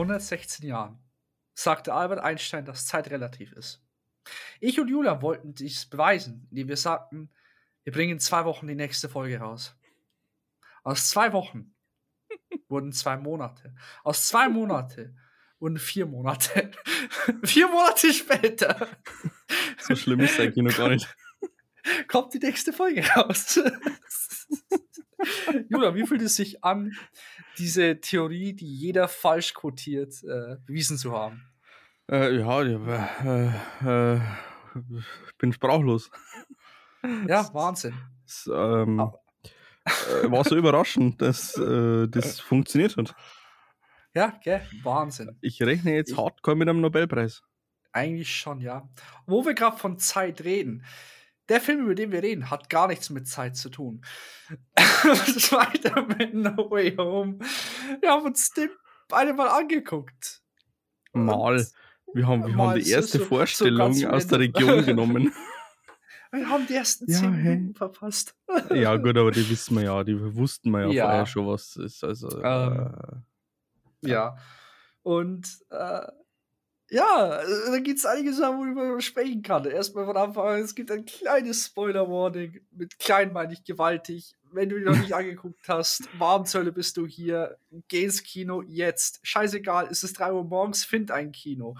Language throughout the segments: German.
Vor 116 Jahren sagte Albert Einstein, dass Zeit relativ ist. Ich und Julia wollten dies beweisen, indem wir sagten, wir bringen in zwei Wochen die nächste Folge raus. Aus zwei Wochen wurden zwei Monate. Aus zwei Monate wurden vier Monate. vier Monate später. So schlimm ist eigentlich noch gar nicht. Kommt die nächste Folge raus. Julia, wie fühlt es sich an, diese Theorie, die jeder falsch quotiert, äh, bewiesen zu haben? Äh, ja, äh, äh, bin sprachlos. Ja, Wahnsinn. Das, ähm, äh, war so überraschend, dass äh, das funktioniert hat. Ja, gell? Wahnsinn. Ich rechne jetzt ich, hardcore mit einem Nobelpreis. Eigentlich schon, ja. Wo wir gerade von Zeit reden. Der Film, über den wir reden, hat gar nichts mit Zeit zu tun. Spider-Man No Way Home. Wir haben uns den beide mal angeguckt. Mal. Wir haben, wir haben die erste so, Vorstellung so aus der Region genommen. Wir haben die ersten ja, zehn Minuten hey. verpasst. ja, gut, aber die wissen wir ja, die wussten wir ja, ja. vorher schon, was es ist. Also, ähm, äh, ja. Und äh, ja, da gibt es einiges, worüber man sprechen kann. Erstmal von Anfang an, es gibt ein kleines Spoiler-Warning. Mit klein meine ich gewaltig. Wenn du ihn noch nicht angeguckt hast, Warmzölle bist du hier. Geh ins Kino jetzt. Scheißegal, ist es 3 Uhr morgens, find ein Kino.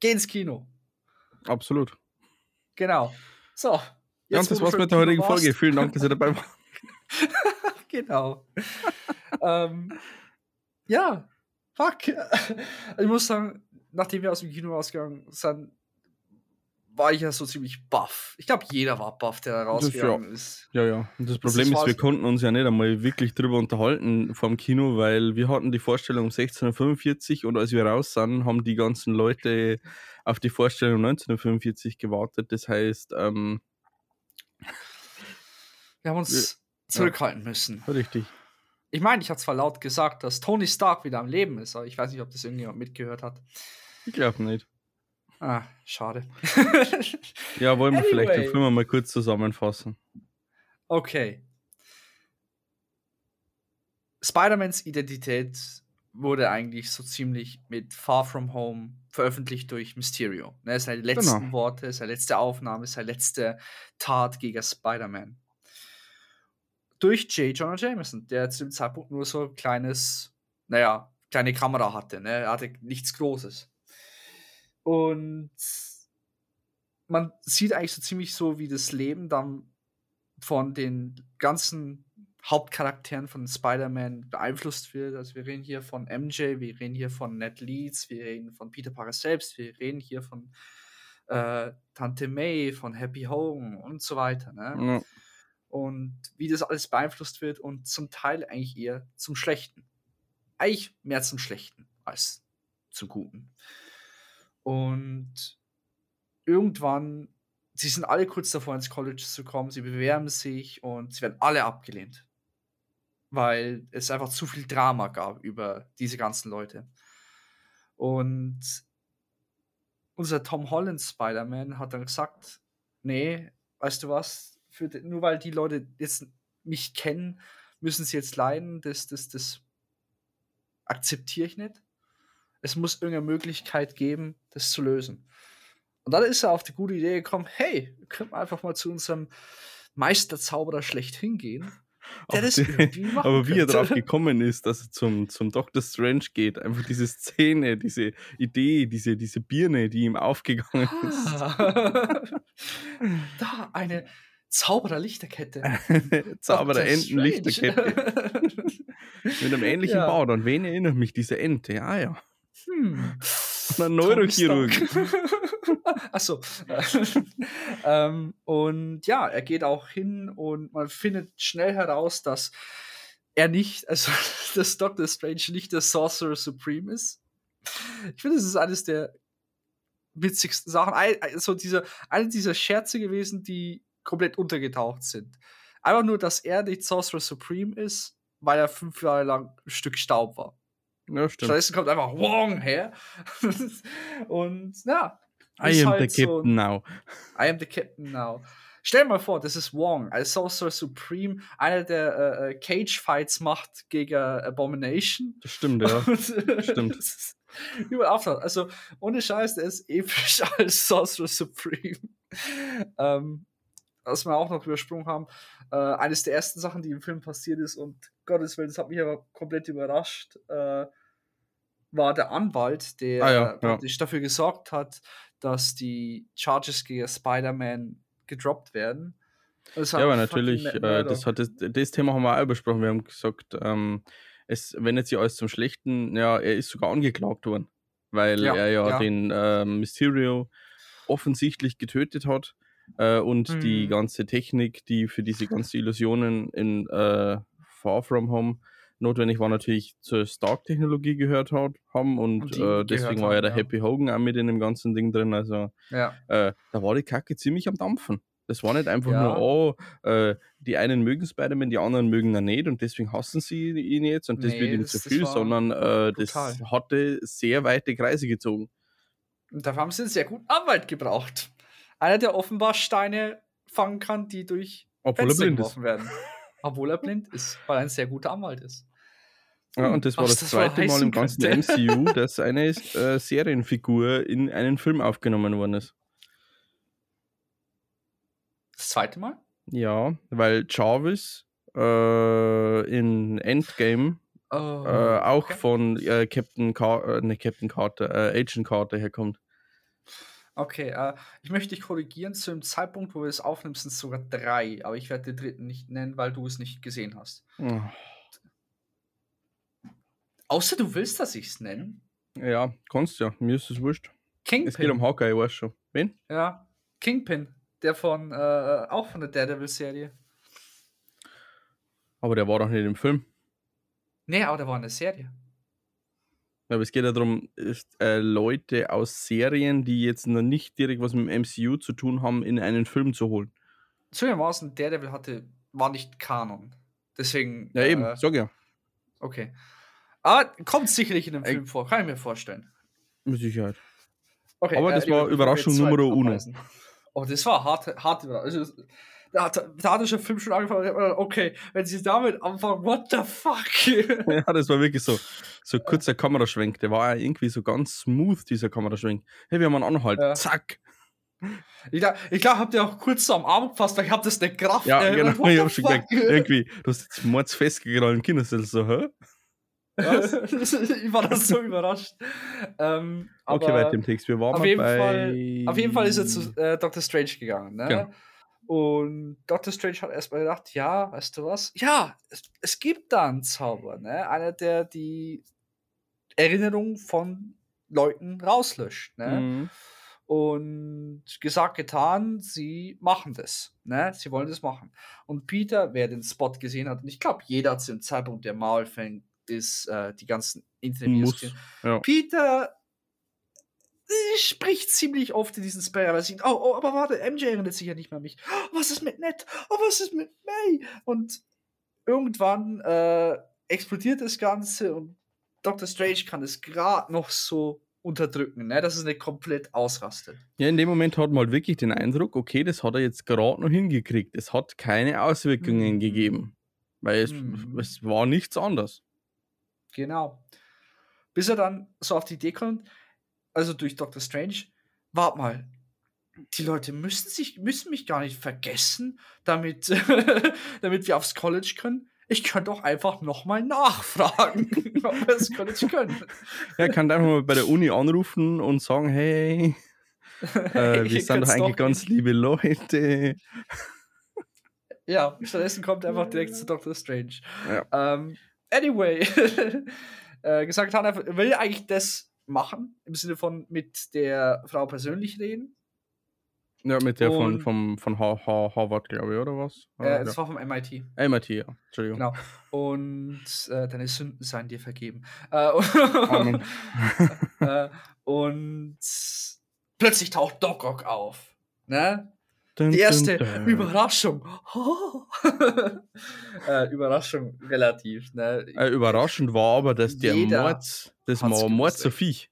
Geh ins Kino. Absolut. Genau. So. ja, und das war's mit der heutigen Folge. Vielen Dank, dass ihr dabei wart. genau. ähm, ja, fuck. Ich muss sagen, nachdem wir aus dem Kino rausgegangen sind, war ich ja so ziemlich baff. Ich glaube, jeder war baff, der da rausgegangen ist. Ja, ja. Und das Problem das ist, wir konnten uns ja nicht einmal wirklich drüber unterhalten vom Kino, weil wir hatten die Vorstellung um 16.45 Uhr und als wir raus sind, haben die ganzen Leute auf die Vorstellung 1945 gewartet. Das heißt, ähm, wir haben uns ja. zurückhalten müssen. Richtig. Ich meine, ich habe zwar laut gesagt, dass Tony Stark wieder am Leben ist, aber ich weiß nicht, ob das irgendjemand mitgehört hat. Ich glaube nicht. Ah, schade. ja, wollen wir anyway. vielleicht den Film mal kurz zusammenfassen. Okay. Spider-Mans Identität wurde eigentlich so ziemlich mit Far From Home veröffentlicht durch Mysterio. Ne, seine letzten genau. Worte, seine letzte Aufnahme, seine letzte Tat gegen Spider-Man. Durch J. Jonah Jameson, der zu dem Zeitpunkt nur so ein kleines, naja, kleine Kamera hatte. Ne? Er hatte nichts Großes. Und man sieht eigentlich so ziemlich so, wie das Leben dann von den ganzen Hauptcharakteren von Spider-Man beeinflusst wird. Also wir reden hier von MJ, wir reden hier von Ned Leeds, wir reden von Peter Parker selbst, wir reden hier von äh, Tante May, von Happy Home und so weiter. Ne? Ja. Und wie das alles beeinflusst wird und zum Teil eigentlich eher zum Schlechten. Eigentlich mehr zum Schlechten als zum Guten. Und irgendwann, sie sind alle kurz davor, ins College zu kommen, sie bewerben sich und sie werden alle abgelehnt weil es einfach zu viel Drama gab über diese ganzen Leute. Und unser Tom Holland Spider-Man hat dann gesagt, nee, weißt du was, für, nur weil die Leute jetzt mich kennen, müssen sie jetzt leiden, das, das, das akzeptiere ich nicht. Es muss irgendeine Möglichkeit geben, das zu lösen. Und dann ist er auf die gute Idee gekommen, hey, wir können einfach mal zu unserem Meisterzauberer schlecht hingehen der das aber wie er drauf gekommen ist, dass er zum, zum Dr. Strange geht, einfach diese Szene, diese Idee, diese, diese Birne, die ihm aufgegangen ist. da, eine Zauberer-Lichterkette. Zauberer-Enten-Lichterkette. Mit einem ähnlichen ja. Bau. An wen erinnert mich diese Ente? Ah ja. Hm. Ein Neurochirurg. Achso. ähm, und ja, er geht auch hin und man findet schnell heraus, dass er nicht, also dass Doctor Strange nicht der Sorcerer Supreme ist. Ich finde, es ist eines der witzigsten Sachen. Also diese, eine dieser Scherze gewesen, die komplett untergetaucht sind. Einfach nur, dass er nicht Sorcerer Supreme ist, weil er fünf Jahre lang ein Stück Staub war. Ja, stimmt. Stattdessen kommt einfach Wong her. und ja, I am halt the captain so, now. I am the captain now. Stell dir mal vor, das ist Wong als Sorcerer Supreme, einer der äh, äh Cage-Fights macht gegen Abomination. Das stimmt, ja. Stimmt. Überall auftaucht. Also, ohne Scheiß, der ist episch als Sorcerer Supreme. ähm, was wir auch noch übersprungen haben, äh, eines der ersten Sachen, die im Film passiert ist und Gottes Willen, das hat mich aber komplett überrascht, äh, war der Anwalt, der ah, ja, praktisch ja. dafür gesorgt hat, dass die Charges gegen Spider-Man gedroppt werden. ja, aber natürlich, äh, das, hat das, das, Thema haben wir auch besprochen. Wir haben gesagt, ähm, es wendet sich alles zum Schlechten. Ja, er ist sogar angeklagt worden, weil ja, er ja, ja. den äh, Mysterio offensichtlich getötet hat äh, und mhm. die ganze Technik, die für diese ganzen Illusionen in äh, Far From Home notwendig war, natürlich zur Stark-Technologie gehört hat, haben und, äh, deswegen war ja der ja. Happy Hogan auch mit in dem ganzen Ding drin. Also ja. äh, da war die Kacke ziemlich am Dampfen. Das war nicht einfach ja. nur, oh, äh, die einen mögen Spider-Man, die anderen mögen ihn nicht und deswegen hassen sie ihn jetzt und das nee, wird ihm zu viel, sondern äh, das hatte sehr weite Kreise gezogen. Und dafür haben sie einen sehr guten Anwalt gebraucht. Einer, der offenbar Steine fangen kann, die durch Obwohl Fenster geworfen werden. Obwohl er blind ist, weil er ein sehr guter Anwalt ist. Ja, und das war das, das zweite Mal im ganzen könnte. MCU, dass eine äh, Serienfigur in einen Film aufgenommen worden ist. Das zweite Mal? Ja, weil Jarvis äh, in Endgame oh, äh, auch okay. von äh, Captain, Car äh, ne, Captain Carter, äh, Agent Carter herkommt. Okay, äh, ich möchte dich korrigieren. Zu dem Zeitpunkt, wo wir es aufnehmen, sind es sogar drei. Aber ich werde den dritten nicht nennen, weil du es nicht gesehen hast. Oh. Außer du willst, dass ich es nenne. Ja, kannst ja. Mir ist es wurscht. Kingpin. Es geht um Hawkeye, ich weiß schon. Wen? Ja, Kingpin. Der von, äh, auch von der Daredevil-Serie. Aber der war doch nicht im Film. Nee, aber der war in der Serie. Aber es geht ja darum, äh, Leute aus Serien, die jetzt noch nicht direkt was mit dem MCU zu tun haben, in einen Film zu holen. Zugegebenermaßen, Daredevil hatte, war nicht Kanon. Deswegen. Ja, eben, äh, sag ja. Okay. Aber kommt sicherlich in dem Film vor, kann ich mir vorstellen. Mit Sicherheit. Okay, Aber das äh, war Überraschung Nummer uno. Oh, das war hart, hart Überraschung. Also, da hat, da hat der Film schon angefangen, okay, wenn sie damit anfangen, what the fuck? ja, das war wirklich so, so kurzer Kameraschwenk, der war ja irgendwie so ganz smooth, dieser Kameraschwenk. Hey, wir haben einen Anhalt, ja. zack. Ich glaube, ich glaub, habt ihr auch kurz so am Arm gefasst, weil ich hab das nicht Kraft. Ja, äh, genau, ich hab schon gedacht, irgendwie, du hast jetzt mords im Kindersitz, so, hä? ich war da so überrascht. Ähm, okay, weiter im Text. Wir waren auf jeden bei... Fall, Auf jeden Fall ist er zu äh, Dr. Strange gegangen. Ne? Genau. Und Dr. Strange hat erstmal gedacht, ja, weißt du was? Ja, es, es gibt da einen Zauber, ne? Einer, der die Erinnerung von Leuten rauslöscht, ne? Mhm. Und gesagt, getan, sie machen das, ne? Sie wollen das machen. Und Peter, wer den Spot gesehen hat, und ich glaube, jeder zu dem Zeitpunkt, der Marvel-Fan ist, äh, die ganzen Interviews. Ja. Peter spricht ziemlich oft in diesen Spell, aber sieht, oh, oh, aber warte, MJ erinnert sich ja nicht mehr an mich. Oh, was ist mit Ned? Oh, was ist mit May? Und irgendwann äh, explodiert das Ganze und Dr. Strange kann es gerade noch so unterdrücken, ne? dass es nicht komplett ausrastet. Ja, in dem Moment hat man halt wirklich den Eindruck, okay, das hat er jetzt gerade noch hingekriegt. Es hat keine Auswirkungen mhm. gegeben, weil es, mhm. es war nichts anderes. Genau. Bis er dann so auf die Idee kommt, also durch Doctor Strange, warte mal, die Leute müssen sich, müssen mich gar nicht vergessen, damit, damit wir aufs College können. Ich könnte auch einfach nochmal nachfragen, ob wir das College können. Ja, kann einfach mal bei der Uni anrufen und sagen, hey, äh, wir sind doch eigentlich ganz liebe Leute. Ja, stattdessen kommt er einfach direkt zu Doctor Strange. Ja. Ähm, anyway, äh, gesagt hat, er will eigentlich das machen, im Sinne von mit der Frau persönlich reden. Ja, mit der und, von, von, von Harvard, glaube ich, oder was? Äh, das ja. war vom MIT. MIT, ja. Entschuldigung. Genau. Und äh, deine Sünden seien dir vergeben. Äh, äh, und plötzlich taucht Doc Ock auf. Ne? Dun, die erste dun, dun. Überraschung. äh, Überraschung relativ. Ne? Äh, überraschend war aber, dass der Mord, das war Mord so Viech.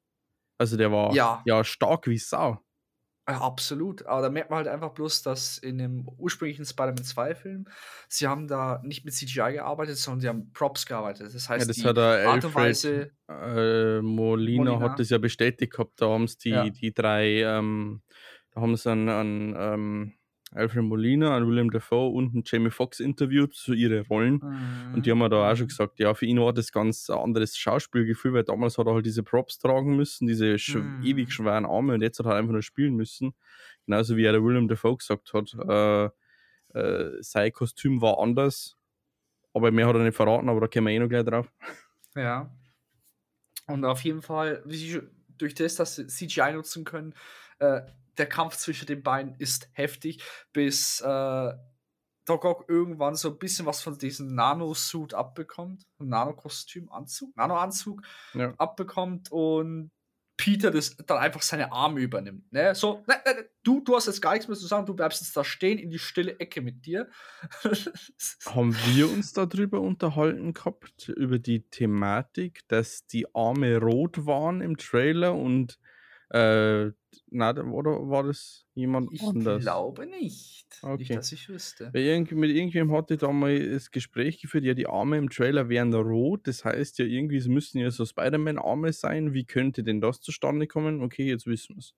Also der war ja. ja stark wie Sau. Ja, absolut. Aber da merkt man halt einfach bloß, dass in dem ursprünglichen Spider-Man 2-Film, sie haben da nicht mit CGI gearbeitet, sondern sie haben Props gearbeitet. Das heißt, ja, das die hat der Art und Weise. Äh, Molina, Molina, hat das ja bestätigt gehabt, da haben es die, ja. die drei, ähm, da haben sie einen, einen ähm, Alfred Molina, an William Dafoe und einen Jamie Foxx interviewt zu ihren Rollen. Mhm. Und die haben mir da auch schon gesagt, ja, für ihn war das ganz ein anderes Schauspielgefühl, weil damals hat er halt diese Props tragen müssen, diese sch mhm. ewig schweren Arme und jetzt hat er einfach nur spielen müssen. Genauso wie er der William Dafoe gesagt hat, äh, äh, sein Kostüm war anders, aber mehr hat er nicht verraten, aber da kommen wir eh noch gleich drauf. Ja. Und auf jeden Fall, wie sie durch das, dass sie CGI nutzen können, äh, der Kampf zwischen den beiden ist heftig, bis äh, Doc Ock irgendwann so ein bisschen was von diesem Nano-Suit abbekommt, Nano-Kostüm, Anzug, Nano-Anzug ja. abbekommt und Peter das dann einfach seine Arme übernimmt. Ne? So, ne, ne, du, du hast jetzt gar nichts mehr zu sagen, du bleibst jetzt da stehen in die stille Ecke mit dir. Haben wir uns darüber unterhalten gehabt, über die Thematik, dass die Arme rot waren im Trailer und äh, na, oder war das jemand ich anders? Ich glaube nicht. Okay. Nicht, dass ich wüsste. Weil irgendwie, mit irgendjemandem hatte da mal das Gespräch geführt, ja, die Arme im Trailer wären rot. Das heißt ja, irgendwie, es müssten ja so Spider-Man-Arme sein. Wie könnte denn das zustande kommen? Okay, jetzt wissen wir es.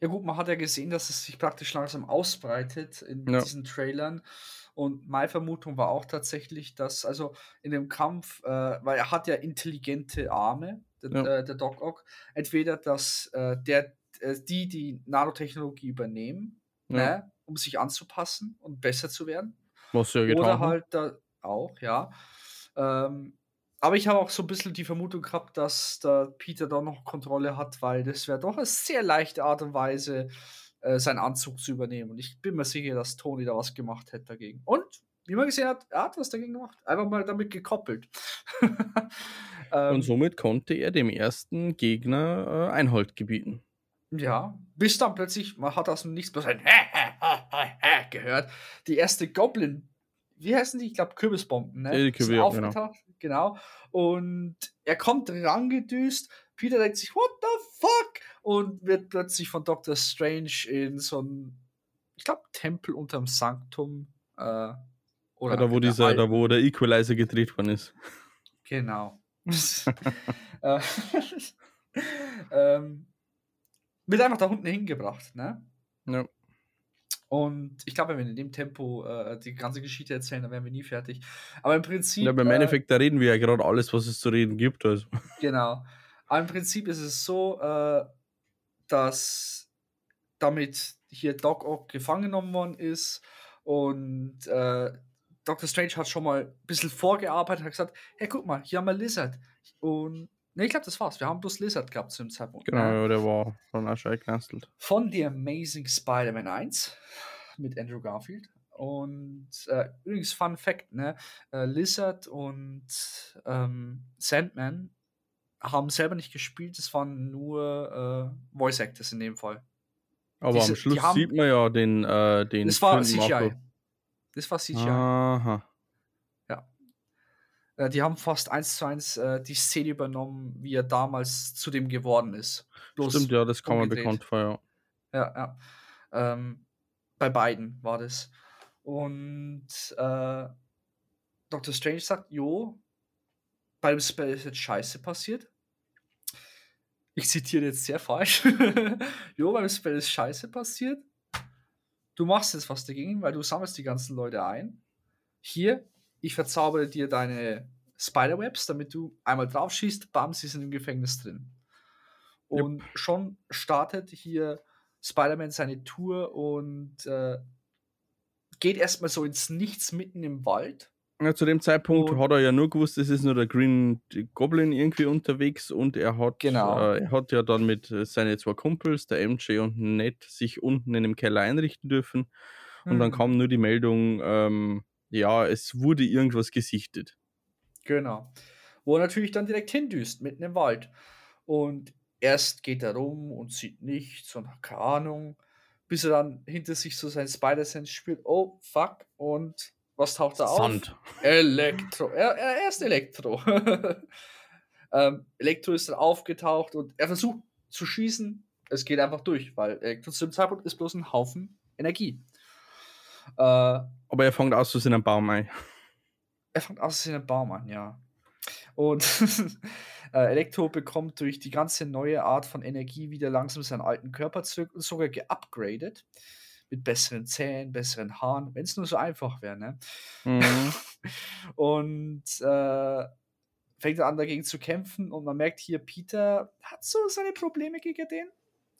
Ja, gut, man hat ja gesehen, dass es sich praktisch langsam ausbreitet in ja. diesen Trailern. Und meine Vermutung war auch tatsächlich, dass, also in dem Kampf, äh, weil er hat ja intelligente Arme, der, ja. äh, der Doc Ock, entweder dass äh, der, äh, die die Nanotechnologie übernehmen, ja. ne, um sich anzupassen und besser zu werden. Was ja getan Oder halt da auch, ja. Ähm, aber ich habe auch so ein bisschen die Vermutung gehabt, dass der Peter da noch Kontrolle hat, weil das wäre doch eine sehr leichte Art und Weise, äh, seinen Anzug zu übernehmen. Und ich bin mir sicher, dass Tony da was gemacht hätte dagegen. Und wie man gesehen hat, er hat was dagegen gemacht. Einfach mal damit gekoppelt. ähm, und somit konnte er dem ersten Gegner äh, Einhalt gebieten. Ja, bis dann plötzlich, man hat aus dem Nichts bloß ein gehört. Die erste Goblin, wie heißen die? Ich glaube Kürbisbomben, ne? Die Kürbis, genau. genau. Und er kommt rangedüst. Peter denkt sich, what the fuck? Und wird plötzlich von Dr. Strange in so ein, ich glaube, Tempel unterm Sanktum äh, oder ja, da, wo dieser, da wo der Equalizer gedreht worden ist. Genau. Äh, ähm, wird einfach da unten hingebracht, ne? Ja. Und ich glaube, wenn wir in dem Tempo äh, die ganze Geschichte erzählen, dann wären wir nie fertig. Aber im Prinzip. Ja, aber im äh, Endeffekt, da reden wir ja gerade alles, was es zu reden gibt. Also. Genau. Aber im Prinzip ist es so, äh, dass damit hier Doc Ock gefangen genommen worden ist und Dr. Strange hat schon mal ein bisschen vorgearbeitet, hat gesagt, hey, guck mal, hier haben wir Lizard. Und ne, ich glaube, das war's. Wir haben bloß Lizard gehabt zu dem Zeitpunkt. Genau, ja, der war von Asche gecancelt. Von The Amazing Spider-Man 1 mit Andrew Garfield. Und äh, übrigens, Fun Fact, ne? Äh, Lizard und ähm, Sandman haben selber nicht gespielt, es waren nur äh, Voice Actors in dem Fall. Aber Diese, am Schluss haben, sieht man ja den, äh, den das war CGI. Das war CGI. Aha. Ja. Äh, die haben fast eins zu eins äh, die Szene übernommen, wie er damals zu dem geworden ist. Bloß Stimmt, ja, das kann man bekannt vor, ja. Ja, ja. Ähm, bei beiden war das. Und äh, Dr. Strange sagt, jo, bei dem Spell ist jetzt Scheiße passiert. Ich zitiere jetzt sehr falsch. jo, beim Spell ist Scheiße passiert du machst jetzt was dagegen, weil du sammelst die ganzen Leute ein. Hier, ich verzaubere dir deine Spiderwebs, damit du einmal drauf schießt, bam, sie sind im Gefängnis drin. Und yep. schon startet hier Spider-Man seine Tour und äh, geht erstmal so ins Nichts mitten im Wald ja, zu dem Zeitpunkt und, hat er ja nur gewusst, es ist nur der Green Goblin irgendwie unterwegs und er hat, genau. äh, er hat ja dann mit äh, seinen zwei Kumpels, der MJ und Ned, sich unten in dem Keller einrichten dürfen. Und hm. dann kam nur die Meldung, ähm, ja, es wurde irgendwas gesichtet. Genau. Wo er natürlich dann direkt hindüst, mitten im Wald. Und erst geht er rum und sieht nichts und keine Ahnung, bis er dann hinter sich so sein Spider-Sense spürt, oh fuck, und was taucht da Sand. auf? Elektro. Er, er ist Elektro. ähm, Elektro ist dann aufgetaucht und er versucht zu schießen. Es geht einfach durch, weil Elektro zu dem Zeitpunkt ist bloß ein Haufen Energie. Äh, Aber er fängt aus in einem Baum ein. Er fängt aus in einem Baum an, ja. Und äh, Elektro bekommt durch die ganze neue Art von Energie wieder langsam seinen alten Körper zurück und sogar geupgradet. Mit besseren Zähnen, besseren Haaren, wenn es nur so einfach wäre, ne? Mhm. und äh, fängt an, dagegen zu kämpfen und man merkt hier, Peter hat so seine Probleme gegen den.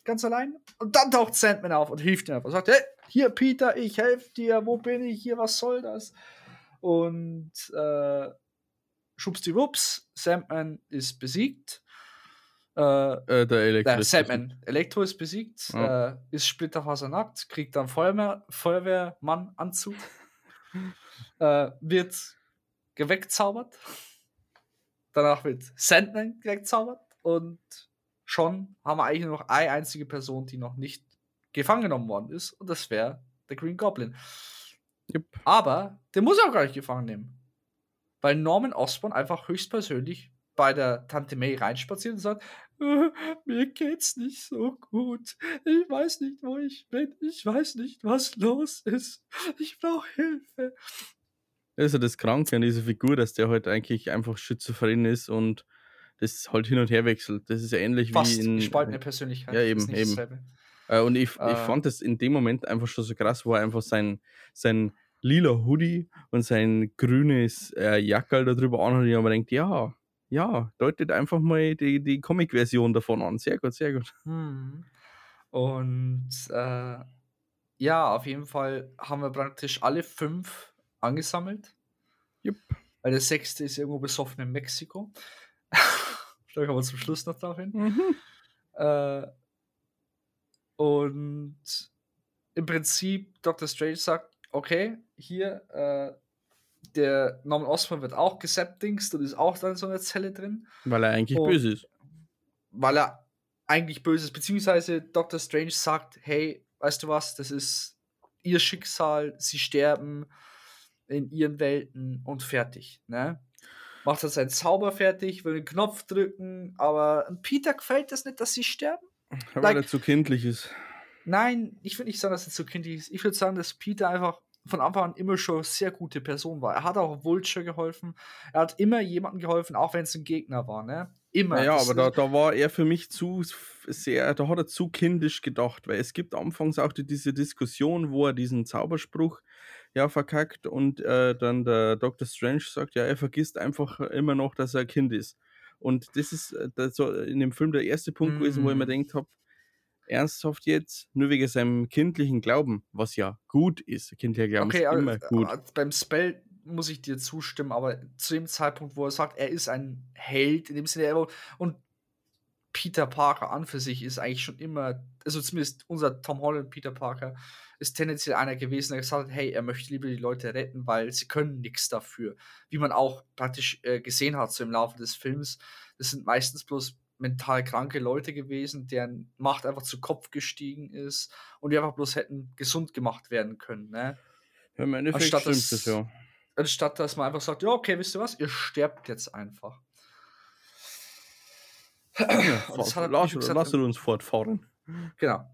Ganz allein. Und dann taucht Sandman auf und hilft ihm einfach. Sagt, hey, hier, Peter, ich helfe dir, wo bin ich hier, was soll das? Und äh, schubsdiwups, Sandman ist besiegt. Äh, äh, der Elektro. Äh, Sandman. Elektro ist besiegt, ja. äh, ist splitterfasernackt, kriegt dann Feuerwehr, Feuerwehrmann-Anzug, äh, wird gewegzaubert. Danach wird Sandman wegzaubert und schon haben wir eigentlich nur noch eine einzige Person, die noch nicht gefangen genommen worden ist, und das wäre der Green Goblin. Yep. Aber der muss auch gar nicht gefangen nehmen. Weil Norman Osborn einfach höchstpersönlich bei der Tante May reinspaziert und sagt, äh, mir geht's nicht so gut. Ich weiß nicht, wo ich bin. Ich weiß nicht, was los ist. Ich brauche Hilfe. Ja das Kranke an dieser Figur, dass der halt eigentlich einfach schizophren ist und das halt hin und her wechselt. Das ist ja ähnlich Fast wie in. Gespaltene Persönlichkeit. Ja, eben, eben. Äh, und ich, äh, ich fand das in dem Moment einfach schon so krass, wo er einfach sein, sein lila Hoodie und sein grünes äh, Jackerl darüber anhat und ich mir denkt, ja, ja, deutet einfach mal die, die Comic-Version davon an. Sehr gut, sehr gut. Hm. Und äh, ja, auf jeden Fall haben wir praktisch alle fünf angesammelt. Yep. Weil der sechste ist irgendwo besoffen in Mexiko. da kommen wir zum Schluss noch drauf hin. Mhm. Äh, und im Prinzip, Dr. Strange sagt, okay, hier, äh, der Norman Osborn wird auch gesapdingst und ist auch dann in so einer Zelle drin. Weil er eigentlich und böse ist. Weil er eigentlich böse ist, beziehungsweise Dr. Strange sagt, hey, weißt du was, das ist ihr Schicksal, sie sterben in ihren Welten und fertig, ne? Macht er seinen Zauber fertig, will den Knopf drücken, aber Peter gefällt das nicht, dass sie sterben. Weil like, er zu kindlich ist. Nein, ich würde nicht sagen, dass er zu kindlich ist. Ich würde sagen, dass Peter einfach von Anfang an immer schon sehr gute Person war. Er hat auch Vulture geholfen. Er hat immer jemandem geholfen, auch wenn es ein Gegner war, ne? Immer. Ja, aber da, da war er für mich zu sehr, da hat er zu kindisch gedacht, weil es gibt anfangs auch die, diese Diskussion, wo er diesen Zauberspruch ja verkackt und äh, dann der Dr. Strange sagt, ja, er vergisst einfach immer noch, dass er ein Kind ist. Und das ist äh, das so in dem Film der erste Punkt mm. gewesen, wo ich mir mm. gedacht habe, ernsthaft jetzt, nur wegen seinem kindlichen Glauben, was ja gut ist. Kindlicher Glauben okay, ist immer gut. beim Spell muss ich dir zustimmen, aber zu dem Zeitpunkt, wo er sagt, er ist ein Held, in dem Sinne, und Peter Parker an für sich ist eigentlich schon immer, also zumindest unser Tom Holland Peter Parker ist tendenziell einer gewesen, der gesagt hat, hey, er möchte lieber die Leute retten, weil sie können nichts dafür. Wie man auch praktisch äh, gesehen hat so im Laufe des Films. Das sind meistens bloß mental kranke Leute gewesen, deren Macht einfach zu Kopf gestiegen ist und die einfach bloß hätten gesund gemacht werden können. Ne? Ja, im Endeffekt anstatt stimmt das, ja. Anstatt dass man einfach sagt, ja, okay, wisst ihr was, ihr sterbt jetzt einfach. Ja, das hat lass, gesagt, lass uns fortfahren. Genau.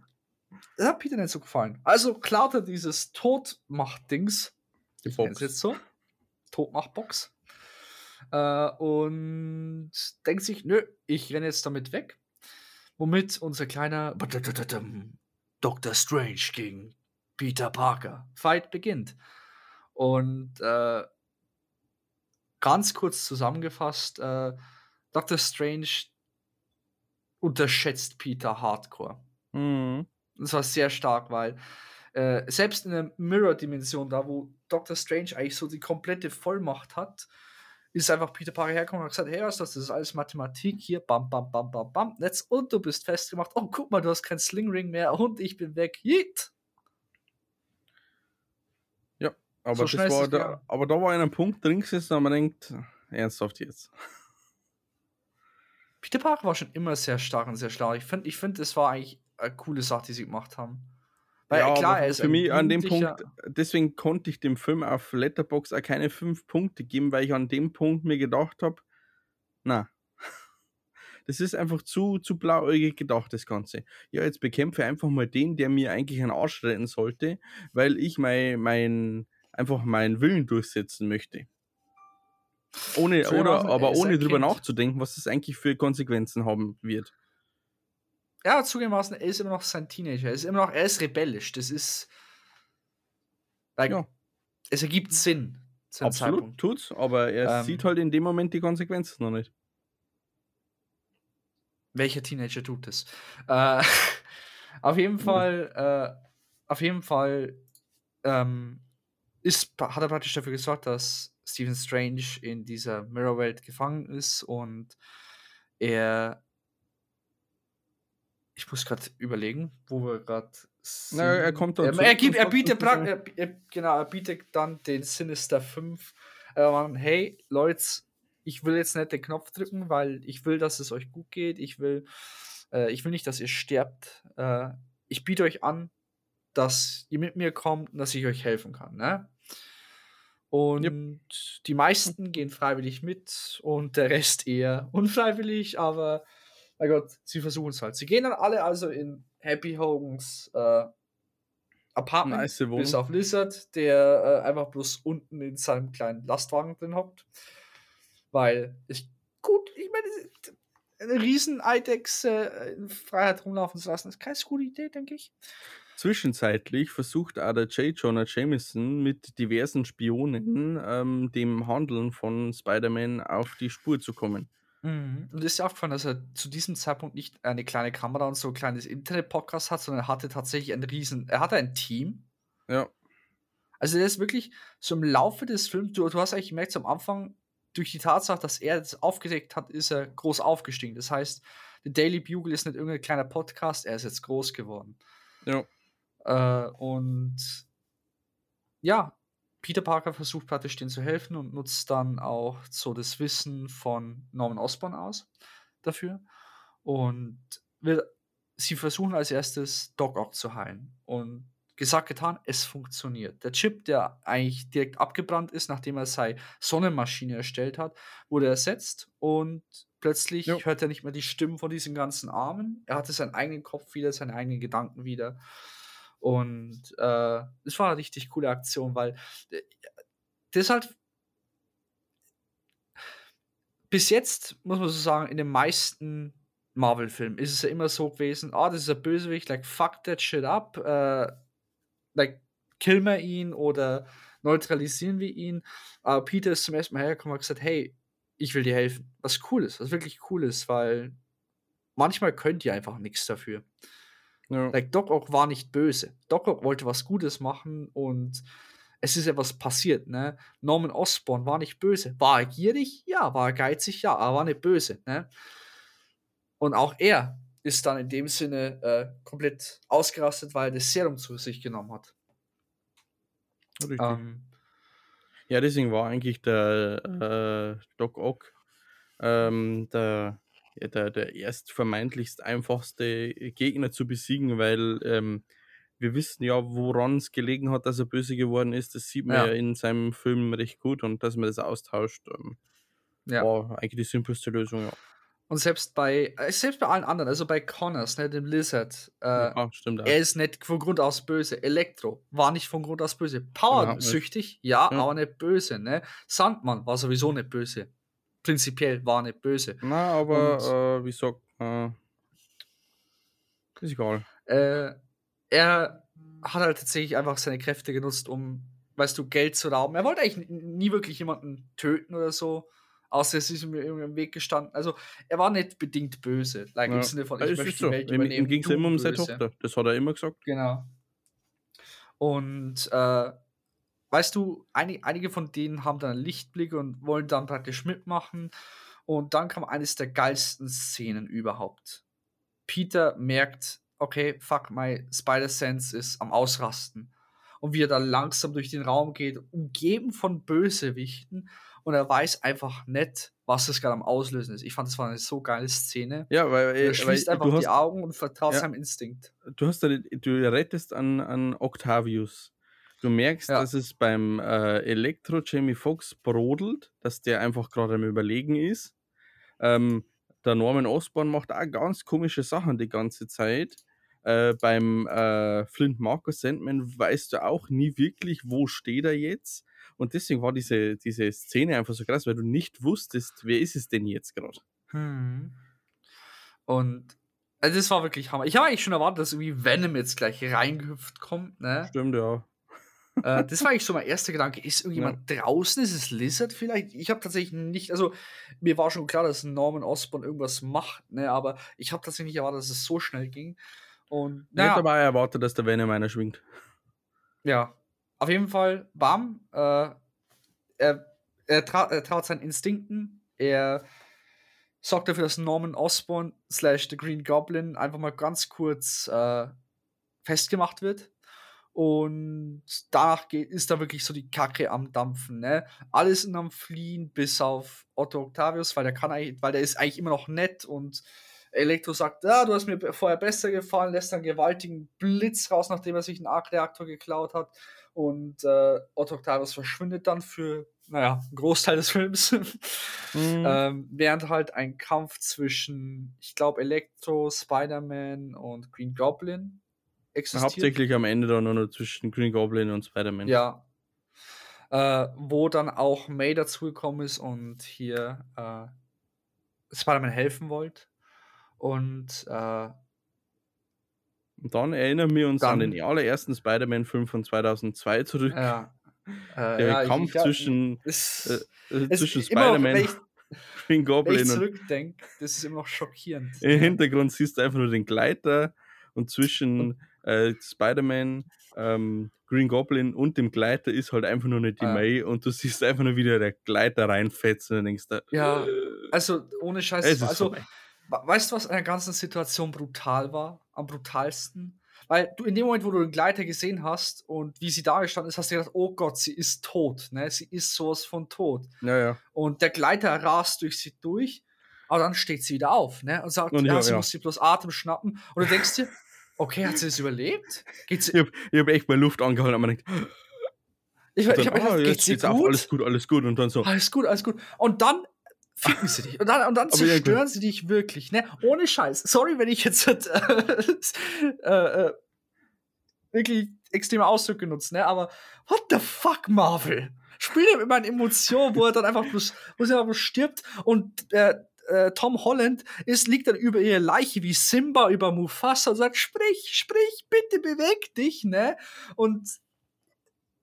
Das hat Peter nicht so gefallen. Also klaut er dieses Todmacht-Dings. Die Box. jetzt so. Todmacht-Box. Äh, und denkt sich, nö, ich renne jetzt damit weg. Womit unser kleiner Dr. Strange gegen Peter Parker Fight beginnt. Und äh, ganz kurz zusammengefasst, äh, Dr. Strange unterschätzt Peter hardcore. Mhm. Das war sehr stark, weil äh, selbst in der Mirror-Dimension, da wo Dr. Strange eigentlich so die komplette Vollmacht hat, ist einfach Peter Parker hergekommen und hat gesagt, hey, was ist das? Das ist alles Mathematik hier, bam, bam, bam, bam, bam, Netz und du bist festgemacht. Oh, guck mal, du hast keinen Slingring mehr und ich bin weg. Yeet! Ja, aber, so das war da, aber da war ein Punkt drin gesessen, und man denkt, ernsthaft jetzt. Peter Parker war schon immer sehr stark und sehr schlau. Ich finde, ich find, es war eigentlich eine coole Sache, die sie gemacht haben. Weil ja, klar, er ist für mich an dem Punkt, deswegen konnte ich dem Film auf Letterbox auch keine fünf Punkte geben, weil ich an dem Punkt mir gedacht habe, na, Das ist einfach zu, zu blauäugig gedacht, das Ganze. Ja, jetzt bekämpfe einfach mal den, der mir eigentlich einen Arsch retten sollte, weil ich mein, mein, einfach meinen Willen durchsetzen möchte. Ohne, oder, aber ohne drüber nachzudenken, was das eigentlich für Konsequenzen haben wird. Ja, zugegebenermaßen, er ist immer noch sein Teenager. Er ist immer noch, er ist rebellisch. Das ist. Like, ja. Es ergibt Sinn. Absolut, Zeitpunkt. tut's, aber er ähm, sieht halt in dem Moment die Konsequenzen noch nicht. Welcher Teenager tut das? Äh, auf jeden Fall, äh, auf jeden Fall ähm, ist, hat er praktisch dafür gesorgt, dass Stephen Strange in dieser Mirror-Welt gefangen ist und er ich muss gerade überlegen, wo wir gerade. Na, er kommt dann. Er, er, gibt, er bietet er, er, genau, er bietet dann den Sinister 5. Äh, hey, Leute, ich will jetzt nicht den Knopf drücken, weil ich will, dass es euch gut geht. Ich will, äh, ich will nicht, dass ihr sterbt. Äh, ich biete euch an, dass ihr mit mir kommt und dass ich euch helfen kann. Ne? Und yep. die meisten gehen freiwillig mit und der Rest eher unfreiwillig, aber mein Gott, sie versuchen es halt. Sie gehen dann alle also in Happy Hogans äh, Apartment, nice bis auf Lizard, der äh, einfach bloß unten in seinem kleinen Lastwagen drin hockt. Weil ich, gut, ich meine, eine riesen Eidechse äh, in Freiheit rumlaufen zu lassen, ist keine gute Idee, denke ich. Zwischenzeitlich versucht aber J. Jonah Jameson mit diversen Spionen ähm, dem Handeln von Spider-Man auf die Spur zu kommen. Mhm. Und ist ja aufgefallen, dass er zu diesem Zeitpunkt nicht eine kleine Kamera und so ein kleines Internet-Podcast hat, sondern er hatte tatsächlich ein riesen, er hatte ein Team. Ja. Also der ist wirklich so im Laufe des Films, du, du hast eigentlich gemerkt, so am Anfang, durch die Tatsache, dass er das aufgedeckt hat, ist er groß aufgestiegen. Das heißt, der Daily Bugle ist nicht irgendein kleiner Podcast, er ist jetzt groß geworden. Ja. Äh, und ja, Peter Parker versucht praktisch denen zu helfen und nutzt dann auch so das Wissen von Norman Osborn aus dafür. Und will, sie versuchen als erstes Doc Ock zu heilen. Und gesagt, getan, es funktioniert. Der Chip, der eigentlich direkt abgebrannt ist, nachdem er seine Sonnenmaschine erstellt hat, wurde ersetzt und plötzlich ja. hört er nicht mehr die Stimmen von diesen ganzen Armen. Er hatte seinen eigenen Kopf wieder, seine eigenen Gedanken wieder. Und äh, es war eine richtig coole Aktion, weil äh, das halt bis jetzt, muss man so sagen, in den meisten Marvel-Filmen ist es ja immer so gewesen, ah, das ist ein Bösewicht, like, fuck that shit up, äh, like, killen wir ihn oder neutralisieren wir ihn. Aber Peter ist zum ersten Mal hergekommen und hat gesagt, hey, ich will dir helfen. Was cool ist, was wirklich cool ist, weil manchmal könnt ihr einfach nichts dafür. Ja. Like, Doc Ock war nicht böse. Doc Ock wollte was Gutes machen und es ist etwas passiert, ne? Norman Osborn war nicht böse. War er gierig? Ja. War er geizig? Ja. Aber war nicht böse, ne? Und auch er ist dann in dem Sinne äh, komplett ausgerastet, weil er das Serum zu sich genommen hat. Ähm, ja, deswegen war eigentlich der äh, Doc Ock ähm, der der, der erst vermeintlichst einfachste Gegner zu besiegen, weil ähm, wir wissen ja, woran es gelegen hat, dass er böse geworden ist. Das sieht man ja, ja in seinem Film recht gut und dass man das austauscht, ähm, ja. war eigentlich die simpelste Lösung, ja. Und selbst bei, äh, selbst bei allen anderen, also bei Connors, ne, dem Lizard, äh, ja, stimmt, er ist nicht von Grund aus böse. Elektro war nicht von Grund aus böse. Power-süchtig, ja, ja, aber nicht böse, ne? Sandmann war sowieso nicht böse prinzipiell war nicht böse. Na, aber äh, wie sagt äh, ist egal. Äh, er hat halt tatsächlich einfach seine Kräfte genutzt, um, weißt du, Geld zu rauben. Er wollte eigentlich nie wirklich jemanden töten oder so. Außer es ist ihm im Weg gestanden. Also, er war nicht bedingt böse. Like, ja. Im Sinne von, ich möchte die so. Welt übernehmen. Ihm ging es immer um seine Tochter. Das hat er immer gesagt. Genau. Und äh, weißt du, ein, einige von denen haben dann einen Lichtblick und wollen dann praktisch mitmachen. Und dann kam eines der geilsten Szenen überhaupt. Peter merkt, okay, fuck, my Spider-Sense ist am Ausrasten. Und wie er da langsam durch den Raum geht, umgeben von Bösewichten. Und er weiß einfach nicht, was das gerade am Auslösen ist. Ich fand, das war eine so geile Szene. Ja, weil er schließt weil, einfach hast, die Augen und vertraut ja, seinem Instinkt. Du hast du rettest an, an Octavius. Du merkst, ja. dass es beim äh, Elektro Jamie Foxx brodelt, dass der einfach gerade am Überlegen ist. Ähm, der Norman Osborn macht auch ganz komische Sachen die ganze Zeit. Äh, beim äh, Flint Marcus Sandman weißt du auch nie wirklich, wo steht er jetzt. Und deswegen war diese, diese Szene einfach so krass, weil du nicht wusstest, wer ist es denn jetzt gerade. Hm. Und also das war wirklich Hammer. Ich habe eigentlich schon erwartet, dass irgendwie Venom jetzt gleich reingehüpft kommt, ne? Stimmt, ja. Äh, das war eigentlich so mein erster Gedanke. Ist irgendjemand ja. draußen? Ist es Lizard vielleicht? Ich habe tatsächlich nicht, also mir war schon klar, dass Norman Osborn irgendwas macht, ne? Aber ich habe tatsächlich nicht erwartet, dass es so schnell ging. Und naja, ich dabei erwartet, dass der Venom einer schwingt. Ja, auf jeden Fall, bam. Äh, er, er, tra er traut seinen Instinkten. Er sorgt dafür, dass Norman Osborn slash The Green Goblin einfach mal ganz kurz äh, festgemacht wird. Und danach geht, ist da wirklich so die Kacke am Dampfen. Ne? Alles sind am Fliehen, bis auf Otto Octavius, weil der kann eigentlich, weil der ist eigentlich immer noch nett und Elektro sagt, ja, du hast mir vorher besser gefallen, lässt einen gewaltigen Blitz raus, nachdem er sich einen Arc-Reaktor geklaut hat. Und äh, Otto Octavius verschwindet dann für, naja, einen Großteil des Films. mhm. ähm, während halt ein Kampf zwischen, ich glaube, Elektro, Spider-Man und Green Goblin existiert. Hauptsächlich am Ende dann nur noch zwischen Green Goblin und Spider-Man. Ja. Äh, wo dann auch May dazugekommen ist und hier äh, Spider-Man helfen wollte. Und äh, und dann erinnern wir uns dann, an den allerersten Spider-Man-Film von 2002 zurück. Ja. Äh, der ja, Kampf ich, zwischen, es, äh, zwischen Spider-Man und Green Goblin. Wenn ich zurückdenke, das ist immer noch schockierend. Im. Hintergrund siehst du einfach nur den Gleiter und zwischen äh, Spider-Man, ähm, Green Goblin und dem Gleiter ist halt einfach nur eine die ah. May und du siehst einfach nur wieder der Gleiter reinfetzen und denkst da. Ja, äh, also ohne Scheiß. Also, weißt du, was an der ganzen Situation brutal war? Am brutalsten? Weil du in dem Moment, wo du den Gleiter gesehen hast und wie sie da gestanden ist, hast du gedacht, oh Gott, sie ist tot, ne? Sie ist sowas von tot. Ja, ja. Und der Gleiter rast durch sie durch, aber dann steht sie wieder auf, ne? Und sagt, und ja, ja, sie muss sie bloß Atem schnappen. Und du denkst dir, okay, hat sie das überlebt? Geht's ich habe hab echt mal Luft angehalten, aber man denkt, ich, ich habe gedacht, oh, geht's dir gut? Auf, alles gut, alles gut. Und dann so. Alles gut, alles gut. Und dann ficken sie dich. Und dann, und dann zerstören sie dich wirklich, ne? Ohne Scheiß. Sorry, wenn ich jetzt äh, äh, wirklich extreme Ausdrücke nutze, ne? Aber what the fuck, Marvel? Spiel er mit meinen Emotionen, wo er dann einfach bloß, wo er einfach bloß stirbt und äh, äh, Tom Holland ist, liegt dann über ihre Leiche wie Simba über Mufasa und sagt, sprich, sprich, bitte beweg dich, ne? Und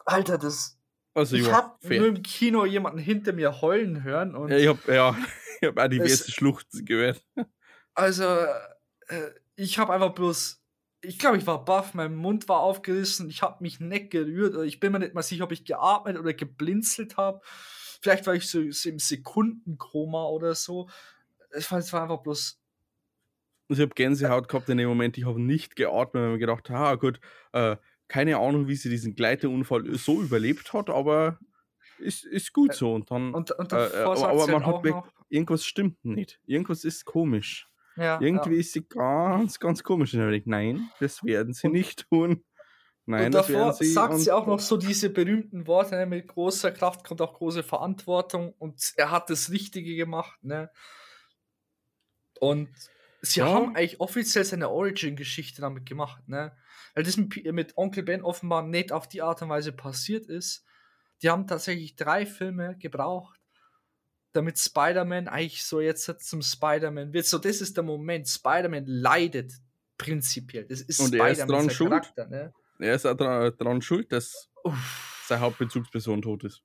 Alter, das, also, ich habe nur im Kino jemanden hinter mir heulen hören. Und ja, ich habe ja, ich hab auch die beste Schlucht gehört. Also, äh, ich habe einfach bloß, ich glaube, ich war baff, mein Mund war aufgerissen, ich habe mich nicht gerührt. Ich bin mir nicht mal sicher, ob ich geatmet oder geblinzelt habe. Vielleicht war ich so, so im Sekundenkoma oder so. Es war, einfach bloß ich habe Gänsehaut gehabt in dem Moment. Ich habe nicht geatmet, weil mir gedacht, ah gut, äh, keine Ahnung, wie sie diesen Gleiterunfall so überlebt hat, aber ist, ist gut so. Und dann, und, und äh, äh aber man hat weg, irgendwas stimmt nicht. Irgendwas ist komisch. Ja, Irgendwie ja. ist sie ganz, ganz komisch. Und ich nein, das werden sie und, nicht tun. Nein, und davor sie sagt sie auch noch so diese berühmten Worte, ne, mit großer Kraft kommt auch große Verantwortung und er hat das Richtige gemacht. Ne? Und sie ja. haben eigentlich offiziell seine Origin-Geschichte damit gemacht. Ne? weil das mit, mit Onkel Ben offenbar nicht auf die Art und Weise passiert ist. Die haben tatsächlich drei Filme gebraucht, damit Spider-Man eigentlich so jetzt zum Spider-Man wird. So, das ist der Moment. Spider-Man leidet prinzipiell. Das ist und er ist dran schuld. Charakter, ne? Er ist auch dran, dran schuld, dass Uff. seine Hauptbezugsperson tot ist.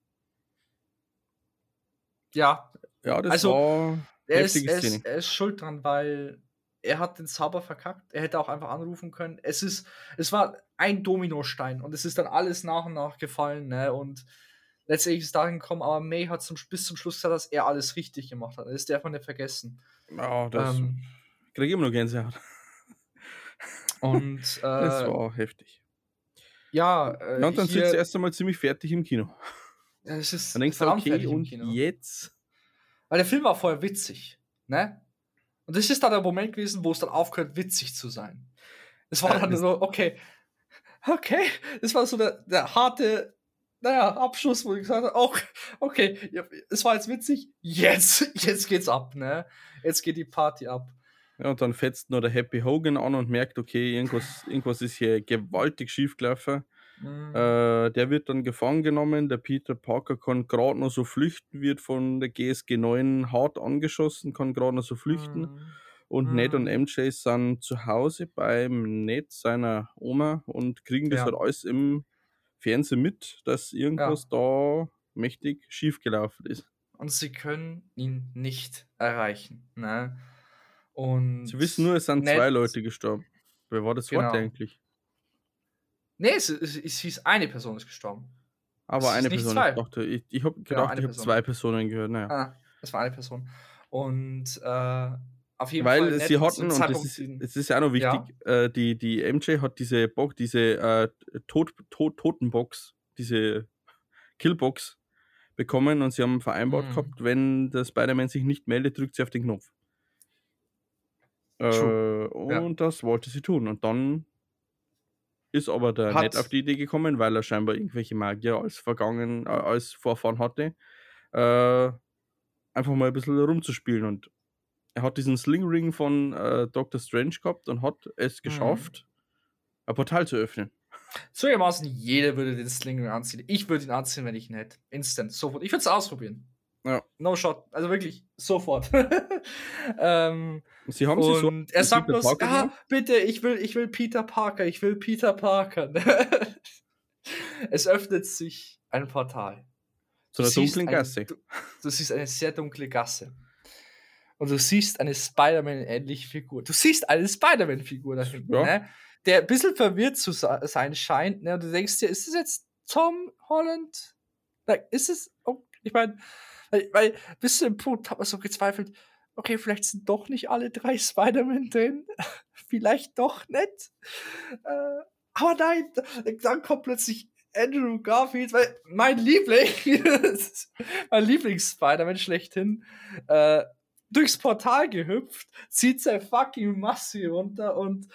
Ja. Ja, das also, war er ist, er, ist, er ist schuld dran, weil er hat den Zauber verkackt. Er hätte auch einfach anrufen können. Es ist, es war ein Dominostein und es ist dann alles nach und nach gefallen, ne? Und letztendlich ist es dahin gekommen, aber May hat zum, bis zum Schluss gesagt, dass er alles richtig gemacht hat. Das darf man nicht vergessen. Ja, das ähm, kriege immer nur Gänsehaut. Und äh, das war heftig. Ja, äh, ja und dann sitzt du erst einmal ziemlich fertig im Kino. Es ist dann denkst du, okay, und jetzt? Weil der Film war vorher witzig, ne? Und das ist dann der Moment gewesen, wo es dann aufgehört, witzig zu sein. Es war dann so, okay, okay, das war so der, der harte naja, Abschluss, wo ich gesagt habe, auch, okay, es war jetzt witzig, jetzt, jetzt geht's ab, ne? Jetzt geht die Party ab. Ja, und dann fetzt nur der Happy Hogan an und merkt, okay, irgendwas, irgendwas ist hier gewaltig schief gelaufen. Mhm. Äh, der wird dann gefangen genommen. Der Peter Parker kann gerade noch so flüchten, wird von der GSG 9 hart angeschossen, kann gerade noch so flüchten. Mhm. Und mhm. Ned und MJ sind zu Hause beim Ned seiner Oma und kriegen das ja. halt alles im Fernsehen mit, dass irgendwas ja. da mächtig schiefgelaufen ist. Und sie können ihn nicht erreichen. Ne? Und sie wissen nur, es sind Ned, zwei Leute gestorben. Wer war das genau. Wort eigentlich? Nee, es, es, es hieß, eine Person ist gestorben. Aber es eine Person. Zwei. Ich, dachte, ich, ich habe genau, gedacht, genau, ich habe zwei Personen gehört. Naja. Ah, es war eine Person. Und äh, auf jeden Weil Fall. sie hatten, und das ist, das ist ja auch noch wichtig, ja. äh, die, die MJ hat diese Box, diese äh, Tod, Tod, Totenbox, diese Killbox bekommen und sie haben vereinbart mhm. gehabt, wenn der Spider-Man sich nicht meldet, drückt sie auf den Knopf. Äh, und ja. das wollte sie tun. Und dann ist aber der Hat. nicht auf die Idee gekommen, weil er scheinbar irgendwelche Magier als vergangen, als Vorfahren hatte, äh, einfach mal ein bisschen rumzuspielen. Und er hat diesen Sling Ring von äh, Dr. Strange gehabt und hat es mhm. geschafft, mhm. ein Portal zu öffnen. Zugegebenermaßen, jeder würde den Sling Ring anziehen. Ich würde ihn anziehen, wenn ich ihn hätte. Instant, sofort. Ich würde es ausprobieren. Ja. No shot. Also wirklich sofort. ähm, Sie haben sie so. Er sagt bloß, ah, bitte, ich will, ich will Peter Parker, ich will Peter Parker. es öffnet sich ein Portal. Zu einer dunklen Gasse. du, du siehst eine sehr dunkle Gasse. Und du siehst eine Spider-Man-ähnliche Figur. Du siehst eine Spider-Man-Figur da hinten, ja. ne? der ein bisschen verwirrt zu sein scheint. Ne? Und du denkst dir, ist es jetzt Tom Holland? Ist es, oh, ich meine, weil, weil bis zu dem Punkt hat man so gezweifelt, okay, vielleicht sind doch nicht alle drei Spider-Man drin. vielleicht doch nicht. Äh, aber nein, dann kommt plötzlich Andrew Garfield, weil mein Liebling, mein Lieblings-Spider-Man schlechthin, äh, durchs Portal gehüpft, zieht sein fucking Masse runter und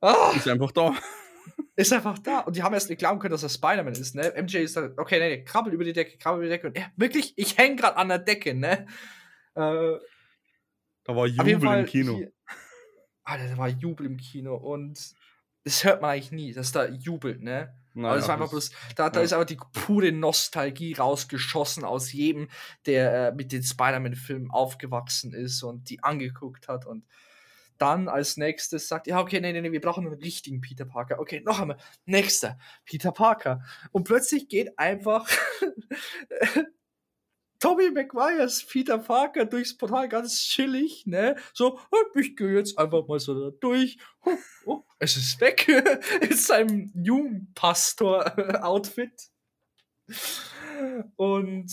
ah, ist einfach da ist einfach da. Und die haben erst nicht glauben können, dass er Spider-Man ist, ne? MJ ist dann, okay, nee, nee, krabbel über die Decke, krabbel über die Decke. Und ja, wirklich, ich häng gerade an der Decke, ne? Äh, da war Jubel im Kino. Hier, Alter, da war Jubel im Kino und das hört man eigentlich nie, dass da jubelt, ne? Naja, Aber es war einfach bloß, da, da ja. ist aber die pure Nostalgie rausgeschossen aus jedem, der äh, mit den Spider-Man-Filmen aufgewachsen ist und die angeguckt hat und dann als nächstes sagt, ja, okay, nee, nee, nee, wir brauchen einen richtigen Peter Parker. Okay, noch einmal, nächster, Peter Parker. Und plötzlich geht einfach Tommy McGuire's Peter Parker durchs Portal ganz chillig, ne? So, ich gehe jetzt einfach mal so da durch. Oh, oh, es ist weg. in seinem Jugendpastor-Outfit. Und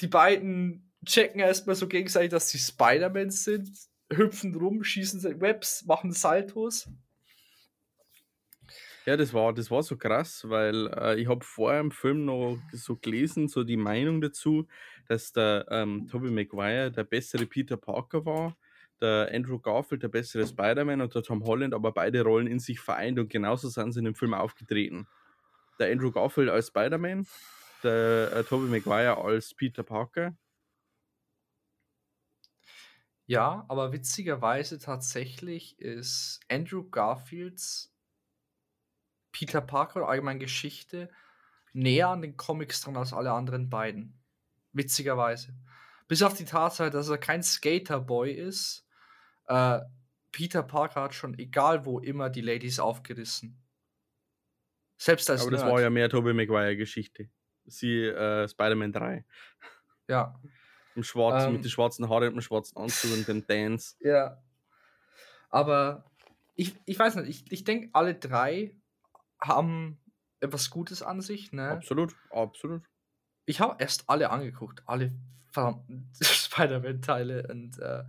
die beiden checken erstmal so gegenseitig, dass sie Spider-Man sind hüpfen rum, schießen Webs, machen Saltos. Ja, das war, das war so krass, weil äh, ich habe vorher im Film noch so gelesen, so die Meinung dazu, dass der ähm, Tobey Maguire der bessere Peter Parker war, der Andrew Garfield der bessere Spider-Man und der Tom Holland aber beide Rollen in sich vereint und genauso sind sie in dem Film aufgetreten. Der Andrew Garfield als Spider-Man, der äh, Tobey Maguire als Peter Parker ja, aber witzigerweise tatsächlich ist Andrew Garfields Peter Parker oder allgemein Geschichte näher an den Comics dran als alle anderen beiden. Witzigerweise. Bis auf die Tatsache, dass er kein Skaterboy ist. Äh, Peter Parker hat schon, egal wo, immer die Ladies aufgerissen. Selbst als Aber Nerd. das war ja mehr Tobey Maguire-Geschichte. Sie äh, Spider-Man 3. Ja. Im Schwarzen, ähm, mit den schwarzen Haaren und dem schwarzen Anzug und dem Dance. Ja. Aber ich, ich weiß nicht, ich, ich denke, alle drei haben etwas Gutes an sich, ne? Absolut, absolut. Ich habe erst alle angeguckt, alle verdammten Spider-Man-Teile und äh,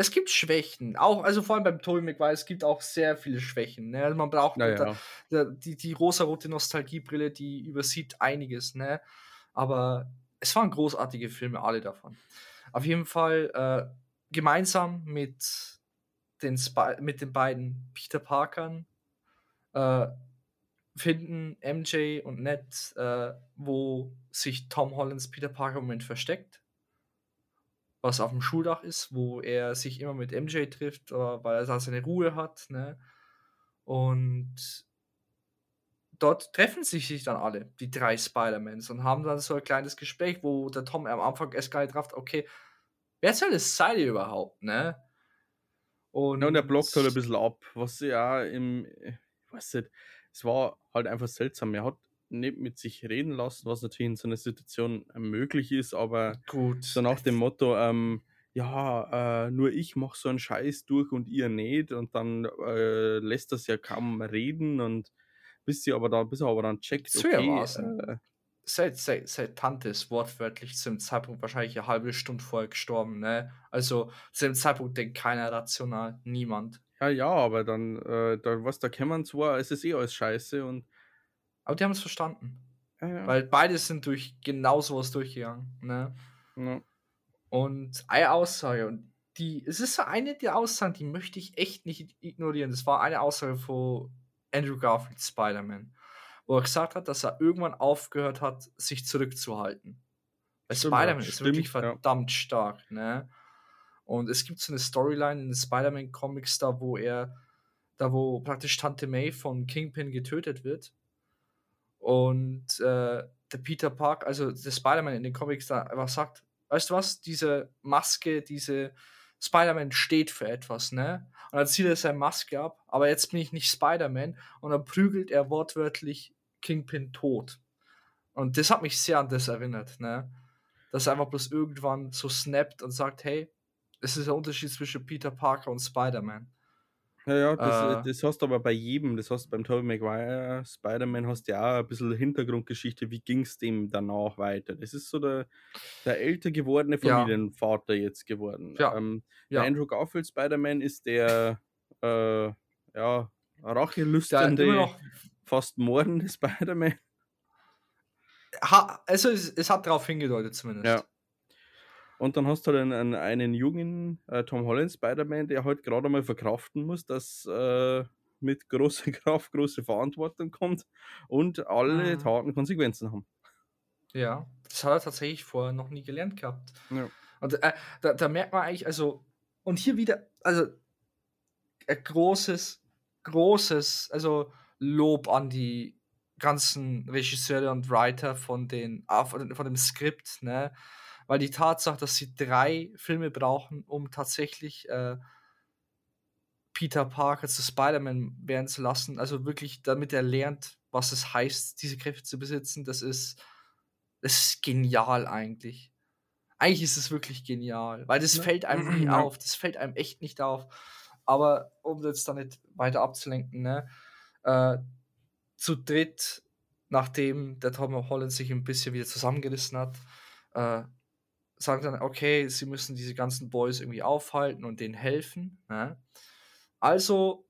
es gibt Schwächen, auch, also vor allem beim Tobey Maguire, es gibt auch sehr viele Schwächen. Ne? Also man braucht naja. da, die, die rosa-rote Nostalgiebrille, die übersieht einiges, ne? Aber es waren großartige Filme, alle davon. Auf jeden Fall äh, gemeinsam mit den, mit den beiden Peter Parkern äh, finden MJ und Ned, äh, wo sich Tom Hollands Peter Parker im Moment versteckt. Was auf dem Schuldach ist, wo er sich immer mit MJ trifft, weil er da seine Ruhe hat. Ne? Und dort treffen sich sich dann alle, die drei Spider-Mans, und haben dann so ein kleines Gespräch, wo der Tom am Anfang erst gar nicht drauf, okay, wer soll das sein überhaupt, ne? Und, ja, und er blockt halt ein bisschen ab, was ja im, ich weiß nicht, es war halt einfach seltsam. Er hat nicht mit sich reden lassen, was natürlich in so einer Situation möglich ist, aber Gut. so nach dem Motto, ähm, ja, äh, nur ich mache so einen Scheiß durch und ihr nicht und dann äh, lässt das ja kaum reden und bis sie aber da, bis er aber dann checkt, okay, äh, seit, seit, seit Tante ist wortwörtlich zu dem Zeitpunkt wahrscheinlich eine halbe Stunde vorher gestorben, ne? Also zu dem Zeitpunkt denkt keiner rational, niemand. Ja, ja, aber dann, äh, da, was da kämmern zwar, es ist eh alles scheiße und. Aber die haben es verstanden. Ja, ja. Weil beide sind durch genau sowas durchgegangen, ne? Ja. Und eine Aussage, und die, es ist so eine der Aussagen, die möchte ich echt nicht ignorieren. Das war eine Aussage von Andrew Garfield Spider-Man wo er gesagt hat, dass er irgendwann aufgehört hat, sich zurückzuhalten. Weil Spider-Man ist wirklich verdammt ja. stark, ne? Und es gibt so eine Storyline in den Spider-Man-Comics da, wo er, da wo praktisch Tante May von Kingpin getötet wird. Und äh, der Peter Park, also der Spider-Man in den Comics da einfach sagt, weißt du was, diese Maske, diese Spider-Man steht für etwas, ne? Und dann zieht er seine Maske ab, aber jetzt bin ich nicht Spider-Man und dann prügelt er wortwörtlich Kingpin tot. Und das hat mich sehr an das erinnert, ne? Dass er einfach bloß irgendwann so snappt und sagt, hey, es ist der Unterschied zwischen Peter Parker und Spider-Man. Ja, ja, das, äh, das hast du aber bei jedem, das hast du beim Tobey Maguire, Spider-Man hast du ja auch ein bisschen Hintergrundgeschichte, wie ging es dem danach weiter. Das ist so der, der älter gewordene Familienvater ja. jetzt geworden. Ja. Ähm, ja. Andrew Garfield Spider-Man ist der, äh, ja, rachelüsternde, fast mordende Spider-Man. Also es, es, hat darauf hingedeutet zumindest. Ja. Und dann hast du dann einen, einen jungen äh, Tom Holland Spider-Man, der halt gerade mal verkraften muss, dass äh, mit großer Kraft große Verantwortung kommt und alle mhm. Taten Konsequenzen haben. Ja, das hat er tatsächlich vorher noch nie gelernt gehabt. Ja. Und äh, da, da, merkt man eigentlich, also, und hier wieder, also ein großes, großes, also Lob an die ganzen Regisseure und Writer von, den, von dem Skript, ne? Weil die Tatsache, dass sie drei Filme brauchen, um tatsächlich äh, Peter Parker zu Spider-Man werden zu lassen, also wirklich, damit er lernt, was es heißt, diese Kräfte zu besitzen, das ist, das ist genial eigentlich. Eigentlich ist es wirklich genial, weil das ja. fällt einem nie auf, das fällt einem echt nicht auf. Aber um jetzt da nicht weiter abzulenken, ne? äh, zu dritt, nachdem der Tom Holland sich ein bisschen wieder zusammengerissen hat, äh, sagen dann, okay, sie müssen diese ganzen Boys irgendwie aufhalten und denen helfen. Ne? Also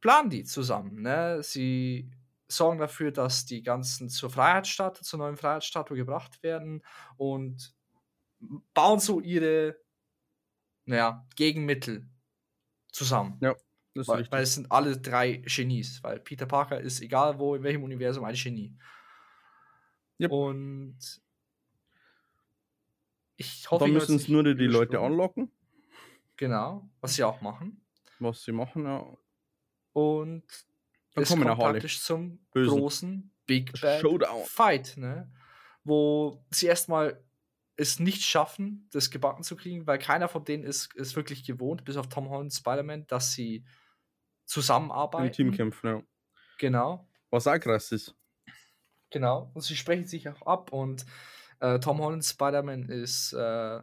planen die zusammen. Ne? Sie sorgen dafür, dass die ganzen zur Freiheitsstatue, zur neuen Freiheitsstatue gebracht werden und bauen so ihre naja, Gegenmittel zusammen. Ja. Weil, weil, es sind alle drei Genies, weil Peter Parker ist egal wo, in welchem Universum ein Genie. Yep. Und ich hoffe, da müssen es nur die, die Leute anlocken. Genau, was sie auch machen. Was sie machen, ja. Und dann es kommen kommt praktisch zum Bösen. großen Big Bad Showdown. Fight, ne? Wo sie erstmal es nicht schaffen, das gebacken zu kriegen, weil keiner von denen ist, ist wirklich gewohnt, bis auf Tom Holland Spider-Man, dass sie zusammenarbeiten. Im Team kämpfen, ja. Genau. Was auch krass ist. Genau. Und sie sprechen sich auch ab und äh, Tom Holland Spider-Man ist äh,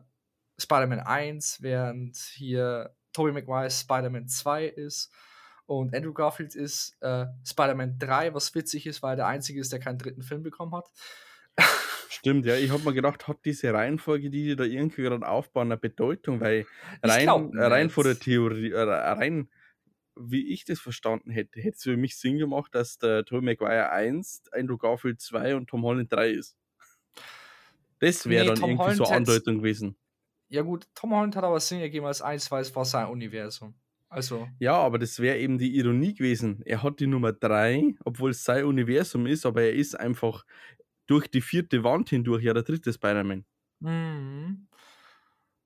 Spider-Man 1, während hier Tobey Maguire Spider-Man 2 ist. Und Andrew Garfield ist äh, Spider-Man 3, was witzig ist, weil er der Einzige ist, der keinen dritten Film bekommen hat. Stimmt, ja. Ich habe mir gedacht, hat diese Reihenfolge, die die da irgendwie gerade aufbauen, eine Bedeutung, weil rein, rein vor der Theorie, äh, rein wie ich das verstanden hätte, hätte es für mich Sinn gemacht, dass der Tobey Maguire 1, Andrew Garfield 2 und Tom Holland 3 ist. Das wäre nee, dann Tom irgendwie Holland so Andeutung gewesen. Ja gut, Tom Holland hat aber Sinn ergeben als 1, weil es war sein Universum. Also. Ja, aber das wäre eben die Ironie gewesen. Er hat die Nummer 3, obwohl es sein Universum ist, aber er ist einfach durch die vierte Wand hindurch ja der dritte Spider-Man. Mhm.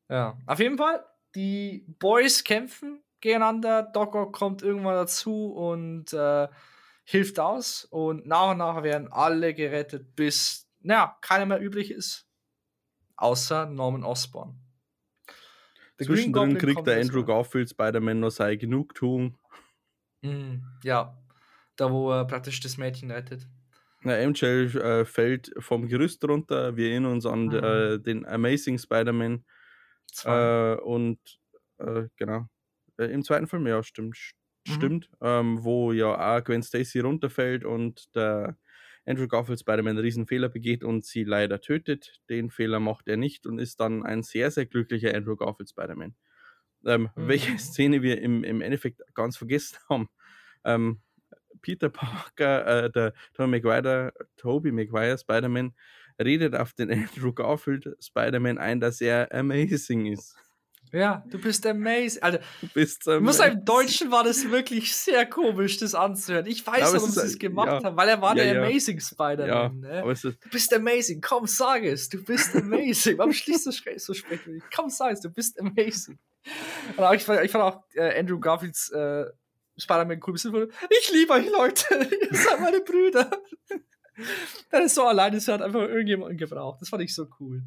Ja, auf jeden Fall, die Boys kämpfen gegeneinander. Doc kommt irgendwann dazu und äh, hilft aus. Und nach und nach werden alle gerettet, bis, naja, keiner mehr übrig ist. Außer Norman Osborn. Zwischendrin kriegt der Andrew Garfield Spider-Man noch seine Genugtuung. Mm, ja, da wo er praktisch das Mädchen rettet. Na, MJ äh, fällt vom Gerüst runter. Wir erinnern uns an mhm. äh, den Amazing Spider-Man. Äh, und äh, genau. Äh, Im zweiten Film, ja, stimmt. Mhm. Stimmt. Ähm, wo ja auch Gwen Stacy runterfällt und der Andrew Garfield Spider-Man einen riesen Fehler begeht und sie leider tötet. Den Fehler macht er nicht und ist dann ein sehr, sehr glücklicher Andrew Garfield Spider-Man. Ähm, mhm. Welche Szene wir im, im Endeffekt ganz vergessen haben. Ähm, Peter Parker, äh, der Tobey Maguire, Tobey Maguire Spider-Man, redet auf den Andrew Garfield Spider-Man ein, dass er amazing ist. Ja, du bist amazing. Also, du bist amazing. Muss im Deutschen war das wirklich sehr komisch, das anzuhören. Ich weiß, ja, warum sie es gemacht ja. haben, weil er war ja, der. Amazing Spider-Man. Ne? du bist amazing, komm, sag es, du bist amazing. warum schließt du so sprechen? Komm, sag es, du bist amazing. Und ich, fand, ich fand auch äh, Andrew Garfields äh, Spider-Man cool. Ich liebe euch, Leute. Ihr seid meine Brüder. Er ist so alleine, es hat einfach irgendjemanden gebraucht. Das fand ich so cool.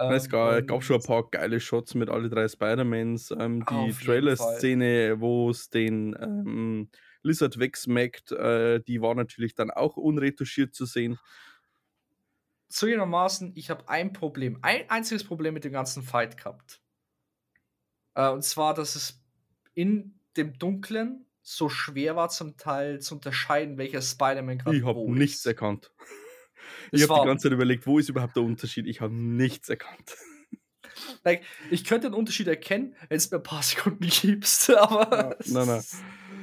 Ähm, es gab, gab, schon ein paar geile Shots mit alle drei Spider-Mans. Ähm, die Trailer-Szene, wo es den ähm, Lizard wegsmackt, äh, die war natürlich dann auch unretuschiert zu sehen. Zugegebenermaßen, ich habe ein Problem, ein einziges Problem mit dem ganzen Fight gehabt. Äh, und zwar, dass es in dem Dunklen so schwer war, zum Teil zu unterscheiden, welcher Spider-Man gerade Ich habe nichts erkannt. Ich habe die ganze Zeit überlegt, wo ist überhaupt der Unterschied? Ich habe nichts erkannt. Like, ich könnte den Unterschied erkennen, wenn es mir ein paar Sekunden gibst, aber. Ja, nein, nein.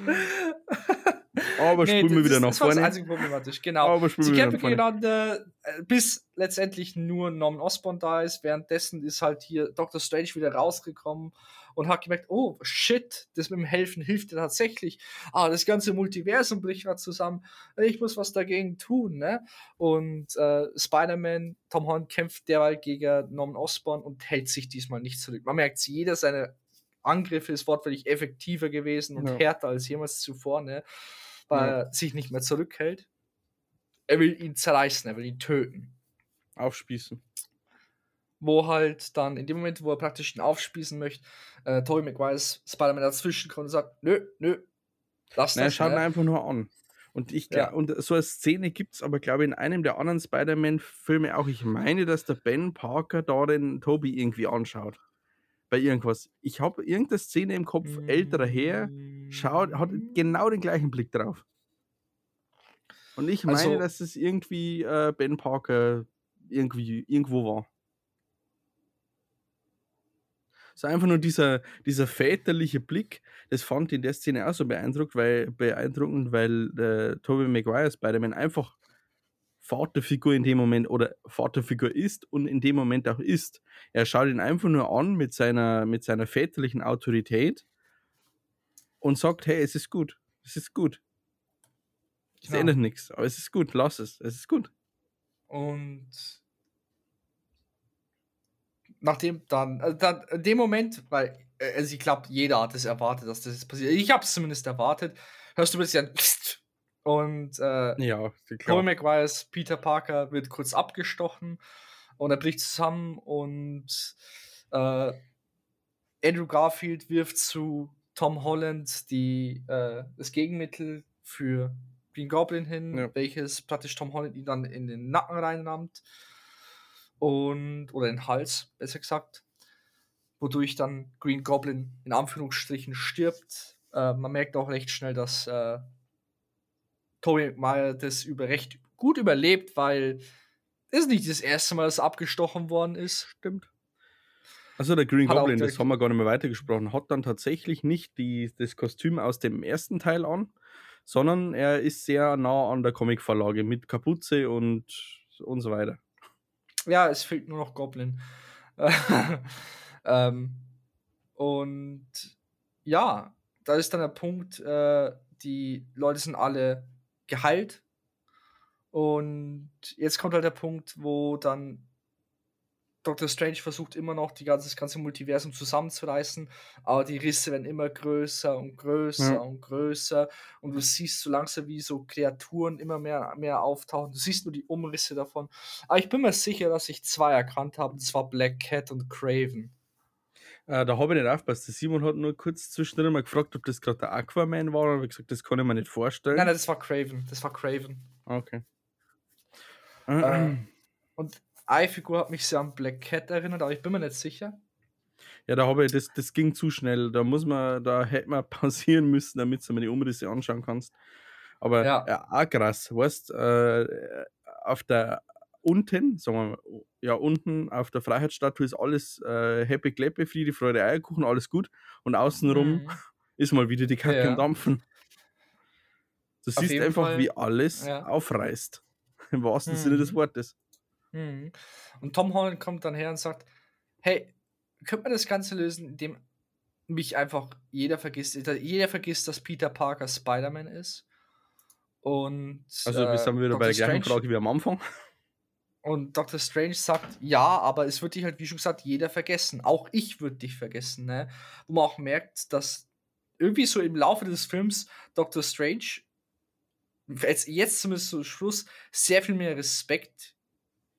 Aber nee, spulen wir wieder nach vorne. Das war das einzige problematisch, genau. Aber Sie kämpfen gegeneinander, äh, bis letztendlich nur Norman Osborn da ist. Währenddessen ist halt hier Dr. Strange wieder rausgekommen und hat gemerkt, oh shit, das mit dem Helfen hilft dir tatsächlich. Ah, das ganze Multiversum bricht gerade zusammen. Ich muss was dagegen tun, ne? Und äh, Spider-Man, Tom Holland kämpft derweil gegen Norman Osborn und hält sich diesmal nicht zurück. Man merkt, jeder seine Angriffe ist wortwörtlich effektiver gewesen und ja. härter als jemals zuvor, ne? Weil ja. er sich nicht mehr zurückhält. Er will ihn zerreißen, er will ihn töten. Aufspießen wo halt dann in dem Moment, wo er praktisch ihn aufspießen möchte, äh, Tobey Maguire's Spider-Man dazwischen kommt und sagt, nö, nö, lass das. Er schaut ihn einfach nur an. Und ich ja. und so eine Szene gibt es aber, glaube ich, in einem der anderen Spider-Man-Filme auch. Ich meine, dass der Ben Parker da den Toby irgendwie anschaut. Bei irgendwas. Ich habe irgendeine Szene im Kopf, älterer Herr, schaut, hat genau den gleichen Blick drauf. Und ich meine, also, dass es irgendwie äh, Ben Parker irgendwie irgendwo war. So einfach nur dieser, dieser väterliche Blick, das fand ich in der Szene auch so beeindruckend, weil, beeindruckend, weil äh, Tobey Maguire Spider-Man einfach Vaterfigur in dem Moment oder Vaterfigur ist und in dem Moment auch ist. Er schaut ihn einfach nur an mit seiner, mit seiner väterlichen Autorität und sagt, hey, es ist gut, es ist gut. Es genau. ändert nichts, aber es ist gut, lass es, es ist gut. Und nachdem dann, also dann in dem Moment, weil äh, also ich glaube, jeder hat es erwartet, dass das passiert. Ich habe es zumindest erwartet. Hörst du ein und äh, ja, Paul McGuire's Peter Parker wird kurz abgestochen und er bricht zusammen und äh, Andrew Garfield wirft zu Tom Holland die, äh, das Gegenmittel für Green Goblin hin, ja. welches praktisch Tom Holland ihn dann in den Nacken reinnimmt und oder den Hals, besser gesagt, wodurch dann Green Goblin in Anführungsstrichen stirbt. Äh, man merkt auch recht schnell, dass äh, Tobey Maguire das über recht gut überlebt, weil es nicht das erste Mal, dass er abgestochen worden ist. Stimmt. Also der Green hat Goblin, das haben wir gar nicht mehr weitergesprochen, hat dann tatsächlich nicht die, das Kostüm aus dem ersten Teil an, sondern er ist sehr nah an der Comicvorlage mit Kapuze und, und so weiter. Ja, es fehlt nur noch Goblin. ähm, und ja, da ist dann der Punkt, äh, die Leute sind alle geheilt. Und jetzt kommt halt der Punkt, wo dann Doctor Strange versucht immer noch, die ganze, das ganze Multiversum zusammenzureißen, aber die Risse werden immer größer und größer ja. und größer und du siehst so langsam, wie so Kreaturen immer mehr, mehr auftauchen. Du siehst nur die Umrisse davon. Aber ich bin mir sicher, dass ich zwei erkannt habe, das war Black Cat und Craven. Äh, da habe ich nicht aufgepasst. Der Simon hat nur kurz zwischendrin mal gefragt, ob das gerade der Aquaman war. Und ich gesagt, das kann ich mir nicht vorstellen. Nein, nein, das war Craven. Das war Craven. Okay. Ähm, und eine Figur hat mich sehr an Black Cat erinnert, aber ich bin mir nicht sicher. Ja, da habe ich, das, das ging zu schnell. Da muss man, da hätte man pausieren müssen, damit du mir die Umrisse anschauen kannst. Aber ja, ja auch krass, weißt äh, auf der unten, sagen wir mal, ja, unten auf der Freiheitsstatue ist alles äh, Happy Kleppe, Friede, Freude, Eierkuchen, alles gut. Und außenrum mhm. ist mal wieder die Kacke ja. am Dampfen. Du auf siehst einfach, Fall. wie alles ja. aufreißt. Im wahrsten mhm. Sinne des. Wortes. Mhm. Und Tom Holland kommt dann her und sagt: Hey, könnte man das Ganze lösen, indem mich einfach jeder vergisst, jeder vergisst, dass Peter Parker Spider-Man ist. Und. Also, wir sind wieder Dr. bei der gleichen Frage wie am Anfang. Und Dr. Strange sagt, ja, aber es wird dich halt, wie schon gesagt, jeder vergessen. Auch ich würde dich vergessen, ne? Wo man auch merkt, dass irgendwie so im Laufe des Films Dr. Strange jetzt, jetzt zumindest zum Schluss sehr viel mehr Respekt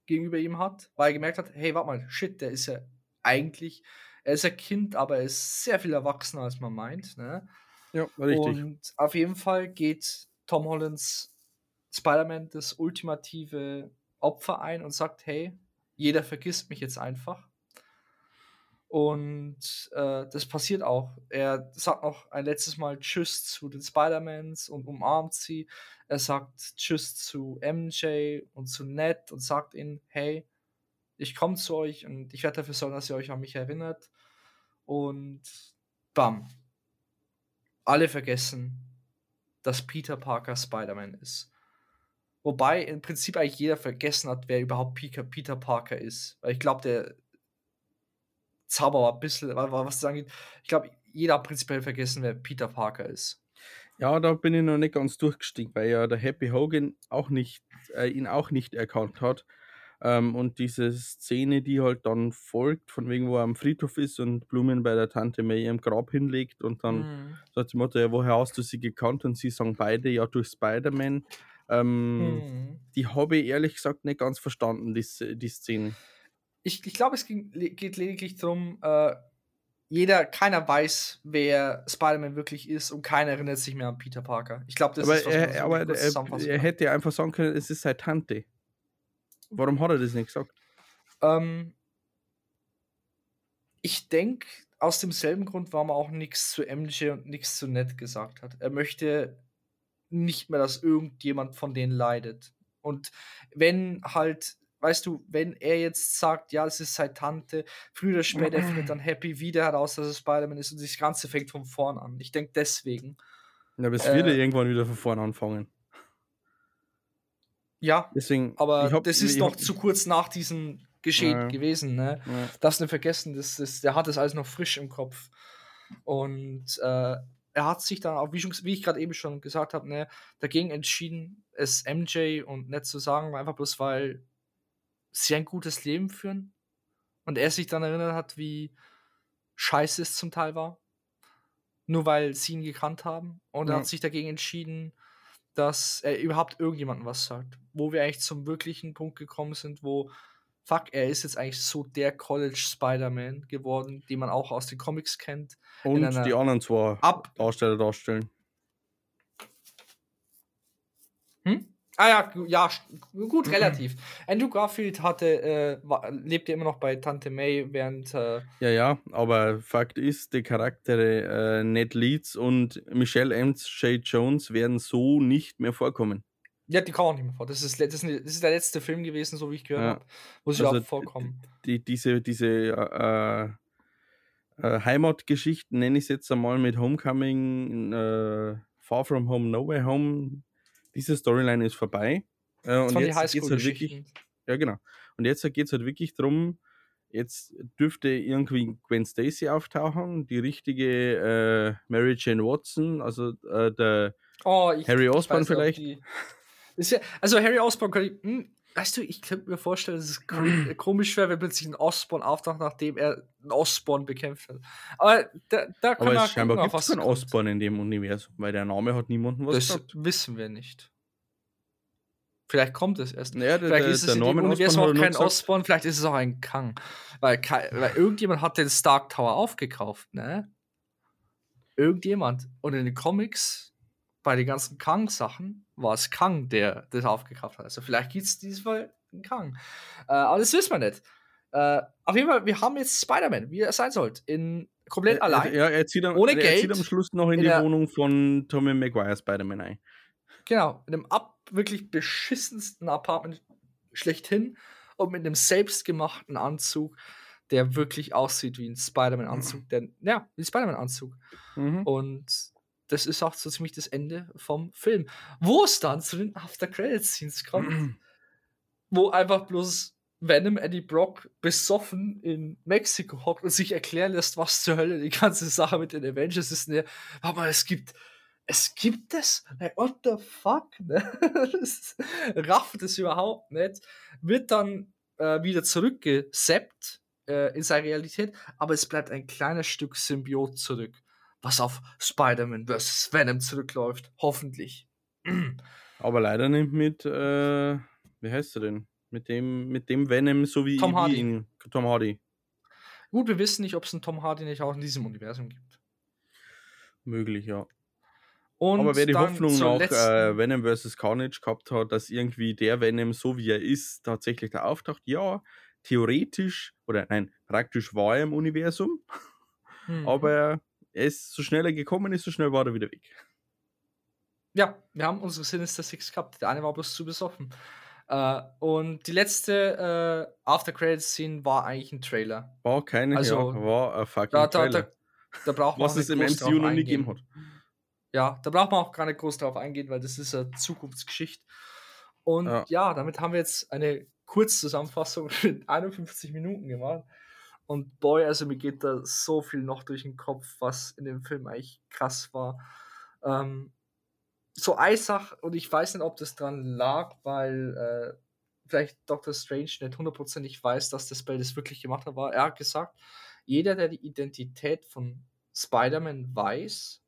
gegenüber ihm hat, weil er gemerkt hat, hey, warte mal, shit, der ist ja eigentlich, er ist ein Kind, aber er ist sehr viel erwachsener, als man meint, ne? Ja, richtig. Und auf jeden Fall geht Tom Hollands Spider-Man das ultimative Opfer ein und sagt, hey, jeder vergisst mich jetzt einfach. Und äh, das passiert auch. Er sagt noch ein letztes Mal Tschüss zu den Spider-Mans und umarmt sie. Er sagt Tschüss zu MJ und zu Ned und sagt ihnen, hey, ich komme zu euch und ich werde dafür sorgen, dass ihr euch an mich erinnert. Und bam. Alle vergessen, dass Peter Parker Spider-Man ist. Wobei im Prinzip eigentlich jeder vergessen hat, wer überhaupt Peter, Parker ist. Weil ich glaube, der Zauber war ein bisschen, was das angeht, ich glaube, jeder hat prinzipiell vergessen, wer Peter Parker ist. Ja, da bin ich noch nicht ganz durchgestiegen, weil ja der Happy Hogan auch nicht, äh, ihn auch nicht erkannt hat. Ähm, und diese Szene, die halt dann folgt, von wegen, wo er am Friedhof ist und Blumen bei der Tante May im Grab hinlegt und dann mhm. sagt die Mutter, ja, woher hast du sie gekannt? Und sie sagen beide, ja, durch Spider-Man. Ähm, mhm. Die habe ich ehrlich gesagt nicht ganz verstanden, die, die Szene. Ich, ich glaube, es ging, geht lediglich darum, äh, jeder, keiner weiß, wer Spider-Man wirklich ist und keiner erinnert sich mehr an Peter Parker. Ich glaube, das aber ist was er, aber er, er hätte ja einfach sagen können, es ist seine Tante. Warum hat er das nicht gesagt? Ähm, ich denke, aus demselben Grund, warum er auch nichts zu MJ und nichts zu Ned gesagt hat. Er möchte nicht mehr, dass irgendjemand von denen leidet. Und wenn halt, weißt du, wenn er jetzt sagt, ja, es ist seine Tante, früher oder später findet dann Happy wieder heraus, dass es Spider-Man ist und das Ganze fängt von vorn an. Ich denke deswegen. Ja, aber es äh, wird irgendwann wieder von vorn anfangen. Ja, Deswegen, aber hab, das ist noch zu kurz nach diesem Geschehen ja, gewesen. Ne? Ja. Darfst nicht vergessen, das, das, der hat das alles noch frisch im Kopf. Und äh, er hat sich dann auch, wie, schon, wie ich gerade eben schon gesagt habe, ne, dagegen entschieden, es MJ und nicht zu sagen, einfach bloß weil sie ein gutes Leben führen. Und er sich dann erinnert hat, wie scheiße es zum Teil war. Nur weil sie ihn gekannt haben. Und ja. er hat sich dagegen entschieden, dass er überhaupt irgendjemandem was sagt. Wo wir eigentlich zum wirklichen Punkt gekommen sind, wo fuck, er ist jetzt eigentlich so der College Spider-Man geworden, den man auch aus den Comics kennt. Und die anderen zwei Ab Darsteller darstellen. Hm? Ah ja, ja, gut, relativ. Andrew Garfield hatte, äh, war, lebte immer noch bei Tante May während. Äh, ja, ja, aber Fakt ist, die Charaktere äh, Ned Leeds und Michelle M. J. Jones werden so nicht mehr vorkommen. Ja, die kommen auch nicht mehr vor. Das ist, das ist, das ist der letzte Film gewesen, so wie ich gehört ja. habe, wo sie also auch vorkommen. Die, diese diese äh, äh, Heimatgeschichten, nenne ich es jetzt einmal mit Homecoming, äh, Far From Home, No Way Home, diese Storyline ist vorbei. Äh, und jetzt geht es halt wirklich. Ja, genau. Und jetzt geht es halt wirklich darum, Jetzt dürfte irgendwie Gwen Stacy auftauchen, die richtige äh, Mary Jane Watson, also äh, der oh, Harry Osborn vielleicht. Ja, also Harry Osborn kann ich, hm, weißt du, ich könnte mir vorstellen, dass es komisch wäre, wenn plötzlich ein Osborn auftaucht, nachdem er einen Osborn bekämpft hat. Aber da, da kann Aber es scheinbar gibt es keinen Osborn in dem Universum, weil der Name hat niemanden was Das gesagt. wissen wir nicht. Vielleicht kommt es erst. Ja, vielleicht der, ist es in dem Universum auch kein Osborn, vielleicht ist es auch ein Kang. Weil, weil irgendjemand hat den Stark Tower aufgekauft, ne? Irgendjemand. Und in den Comics, bei den ganzen Kang-Sachen, war es Kang, der das aufgekauft hat. Also vielleicht gibt es diesmal einen Kang. Äh, aber das wissen wir nicht. Äh, auf jeden Fall, wir haben jetzt Spider-Man, wie er sein sollte. In komplett allein. Ja, er zieht, am, ohne er Geld, zieht am Schluss noch in, in die Wohnung von Tommy Maguire Spider-Man ein. Genau, in einem ab wirklich beschissensten Apartment schlechthin und mit einem selbstgemachten Anzug, der wirklich aussieht wie ein Spider-Man-Anzug. Mhm. Der, ja, wie ein Spider-Man-Anzug. Mhm. Und das ist auch so ziemlich das Ende vom Film. Wo es dann zu den After-Credit-Scenes kommt, wo einfach bloß Venom Eddie Brock besoffen in Mexiko hockt und sich erklären lässt, was zur Hölle die ganze Sache mit den Avengers ist. Ne? Aber es gibt es gibt es? What the fuck? Ne? rafft es überhaupt nicht. Wird dann äh, wieder zurückgeseppt äh, in seine Realität, aber es bleibt ein kleines Stück Symbiot zurück, was auf Spider-Man vs. Venom zurückläuft. Hoffentlich. aber leider nicht mit, äh, wie heißt er denn? Mit dem, mit dem Venom, so wie Tom Hardy. Ihn, Tom Hardy. Gut, wir wissen nicht, ob es einen Tom Hardy nicht auch in diesem Universum gibt. Möglich, ja. Und Aber wer die Hoffnung noch äh, Venom vs. Carnage gehabt hat, dass irgendwie der Venom, so wie er ist, tatsächlich da auftaucht, ja, theoretisch, oder nein, praktisch war er im Universum, mhm. aber er ist, so schnell er gekommen ist, so schnell war er wieder weg. Ja, wir haben unsere Sinister Six gehabt. Der eine war bloß zu besoffen. Uh, und die letzte uh, After Credits Scene war eigentlich ein Trailer. War keine, also, ja, war ein fucking da, da, Trailer. Da, da braucht man Was es im MCU noch nie gegeben hat. Ja, da braucht man auch gar nicht groß drauf eingehen, weil das ist eine Zukunftsgeschichte. Und ja. ja, damit haben wir jetzt eine Kurzzusammenfassung in 51 Minuten gemacht. Und boy, also mir geht da so viel noch durch den Kopf, was in dem Film eigentlich krass war. Ähm, so Eisach, und ich weiß nicht, ob das dran lag, weil äh, vielleicht Dr. Strange nicht hundertprozentig weiß, dass das Spell das wirklich gemacht hat, war. Er hat gesagt, jeder, der die Identität von Spider-Man weiß,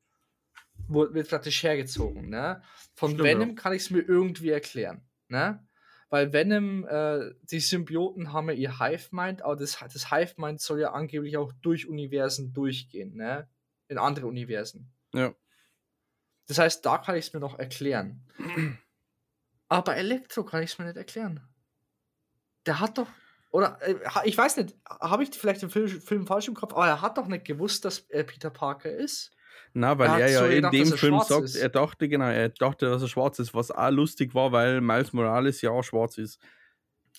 wird praktisch hergezogen. Ne? Von Stimmt, Venom ja. kann ich es mir irgendwie erklären. Ne? Weil Venom, äh, die Symbioten haben ja ihr Hive-Mind, aber das, das Hive-Mind soll ja angeblich auch durch Universen durchgehen, ne? In andere Universen. Ja. Das heißt, da kann ich es mir noch erklären. aber bei Elektro kann ich es mir nicht erklären. Der hat doch. Oder, äh, ich weiß nicht, habe ich vielleicht den Film, Film falsch im Kopf, aber er hat doch nicht gewusst, dass er Peter Parker ist. Na, weil er, er ja so in dem Film sagt, ist. er dachte, genau, er dachte, dass er schwarz ist, was auch lustig war, weil Miles Morales ja auch schwarz ist.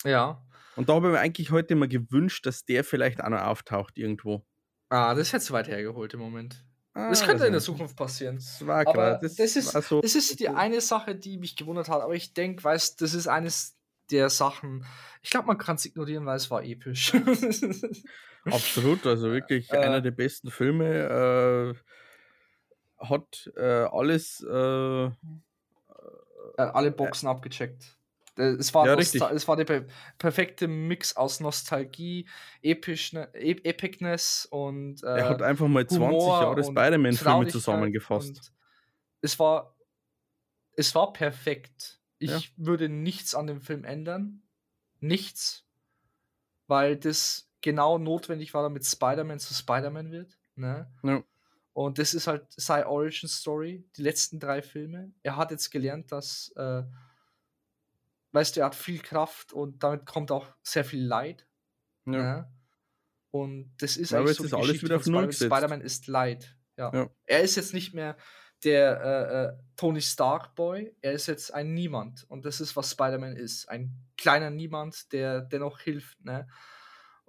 Ja. Und da habe ich mir eigentlich heute mal gewünscht, dass der vielleicht auch noch auftaucht irgendwo. Ah, das ist jetzt zu weit hergeholt im Moment. Ah, das könnte in der Zukunft passieren. Das war aber das, das, ist, so, das ist die eine Sache, die mich gewundert hat. Aber ich denke, weißt das ist eines der Sachen. Ich glaube, man kann es ignorieren, weil es war episch. Absolut, also wirklich äh, einer der besten Filme. Äh, hat äh, alles. Äh, alle Boxen abgecheckt. Es war, ja, es war der per perfekte Mix aus Nostalgie, Episch, e Epicness und. Äh, er hat einfach mal 20 Jahre Spider-Man-Filme zusammengefasst. Es war, es war perfekt. Ich ja. würde nichts an dem Film ändern. Nichts. Weil das genau notwendig war, damit Spider-Man zu Spider-Man wird. Ne? Ja. Und das ist halt seine Origin Story, die letzten drei Filme. Er hat jetzt gelernt, dass, äh, weißt du, er hat viel Kraft und damit kommt auch sehr viel Leid. Ja. ja? Und das ist ja, eigentlich so ist alles wieder Spider-Man. Spider-Man ist Leid. Ja. ja. Er ist jetzt nicht mehr der äh, äh, Tony Stark Boy, er ist jetzt ein Niemand. Und das ist, was Spider-Man ist. Ein kleiner Niemand, der dennoch hilft. Ne?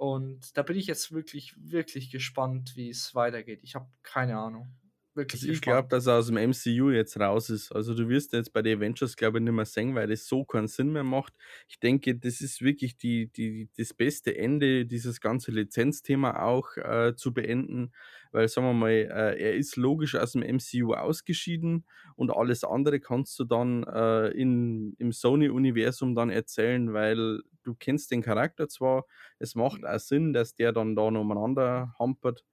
Und da bin ich jetzt wirklich, wirklich gespannt, wie es weitergeht. Ich habe keine Ahnung. Wirklich. Also ich glaube, dass er aus dem MCU jetzt raus ist. Also du wirst jetzt bei den Avengers, glaube ich, nicht mehr sehen, weil das so keinen Sinn mehr macht. Ich denke, das ist wirklich die, die, das beste Ende, dieses ganze Lizenzthema auch äh, zu beenden, weil sagen wir mal, äh, er ist logisch aus dem MCU ausgeschieden und alles andere kannst du dann äh, in, im Sony-Universum dann erzählen, weil du kennst den Charakter zwar, es macht auch Sinn, dass der dann da umeinander hampert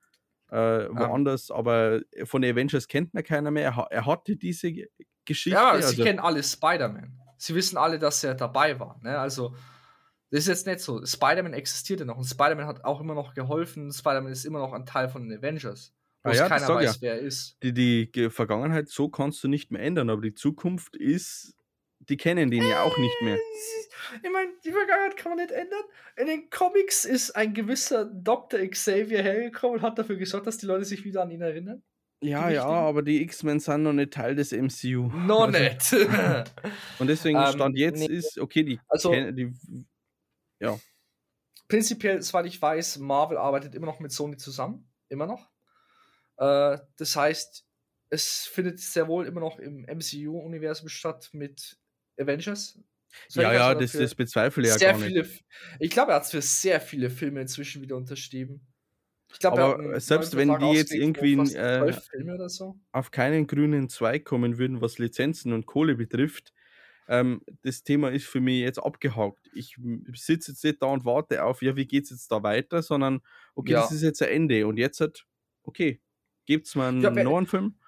äh, woanders, um, aber von den Avengers kennt man keiner mehr. Er, er hatte diese Geschichte. Ja, also, sie kennen alle Spider-Man. Sie wissen alle, dass er dabei war. Ne? Also, das ist jetzt nicht so. Spider-Man existierte noch und Spider-Man hat auch immer noch geholfen. Spider-Man ist immer noch ein Teil von den Avengers. Wo ah, ja, keiner weiß, ja. wer er ist. Die, die Vergangenheit, so kannst du nicht mehr ändern, aber die Zukunft ist die kennen den ja auch nicht mehr. Äh, ich meine, die Vergangenheit kann man nicht ändern. In den Comics ist ein gewisser Dr. Xavier hergekommen und hat dafür gesorgt, dass die Leute sich wieder an ihn erinnern. Ja, ja, aber die X-Men sind noch nicht Teil des MCU. Noch also, nicht. und deswegen um, ähm, Stand jetzt nee. ist, okay, die, also, die, ja. Prinzipiell, soweit ich weiß, Marvel arbeitet immer noch mit Sony zusammen. Immer noch. Äh, das heißt, es findet sehr wohl immer noch im MCU-Universum statt mit Avengers. Ja, ja, das, das bezweifle ich ja gar viele, nicht. Ich glaube, er hat es für sehr viele Filme inzwischen wieder unterschrieben. Ich glaub, Aber selbst wenn die jetzt irgendwie äh, so. auf keinen grünen Zweig kommen würden, was Lizenzen und Kohle betrifft, ähm, das Thema ist für mich jetzt abgehakt. Ich sitze jetzt nicht da und warte auf, ja, wie geht es jetzt da weiter, sondern okay, ja. das ist jetzt ein Ende und jetzt hat, okay, gibt es mal einen ja, neuen Film?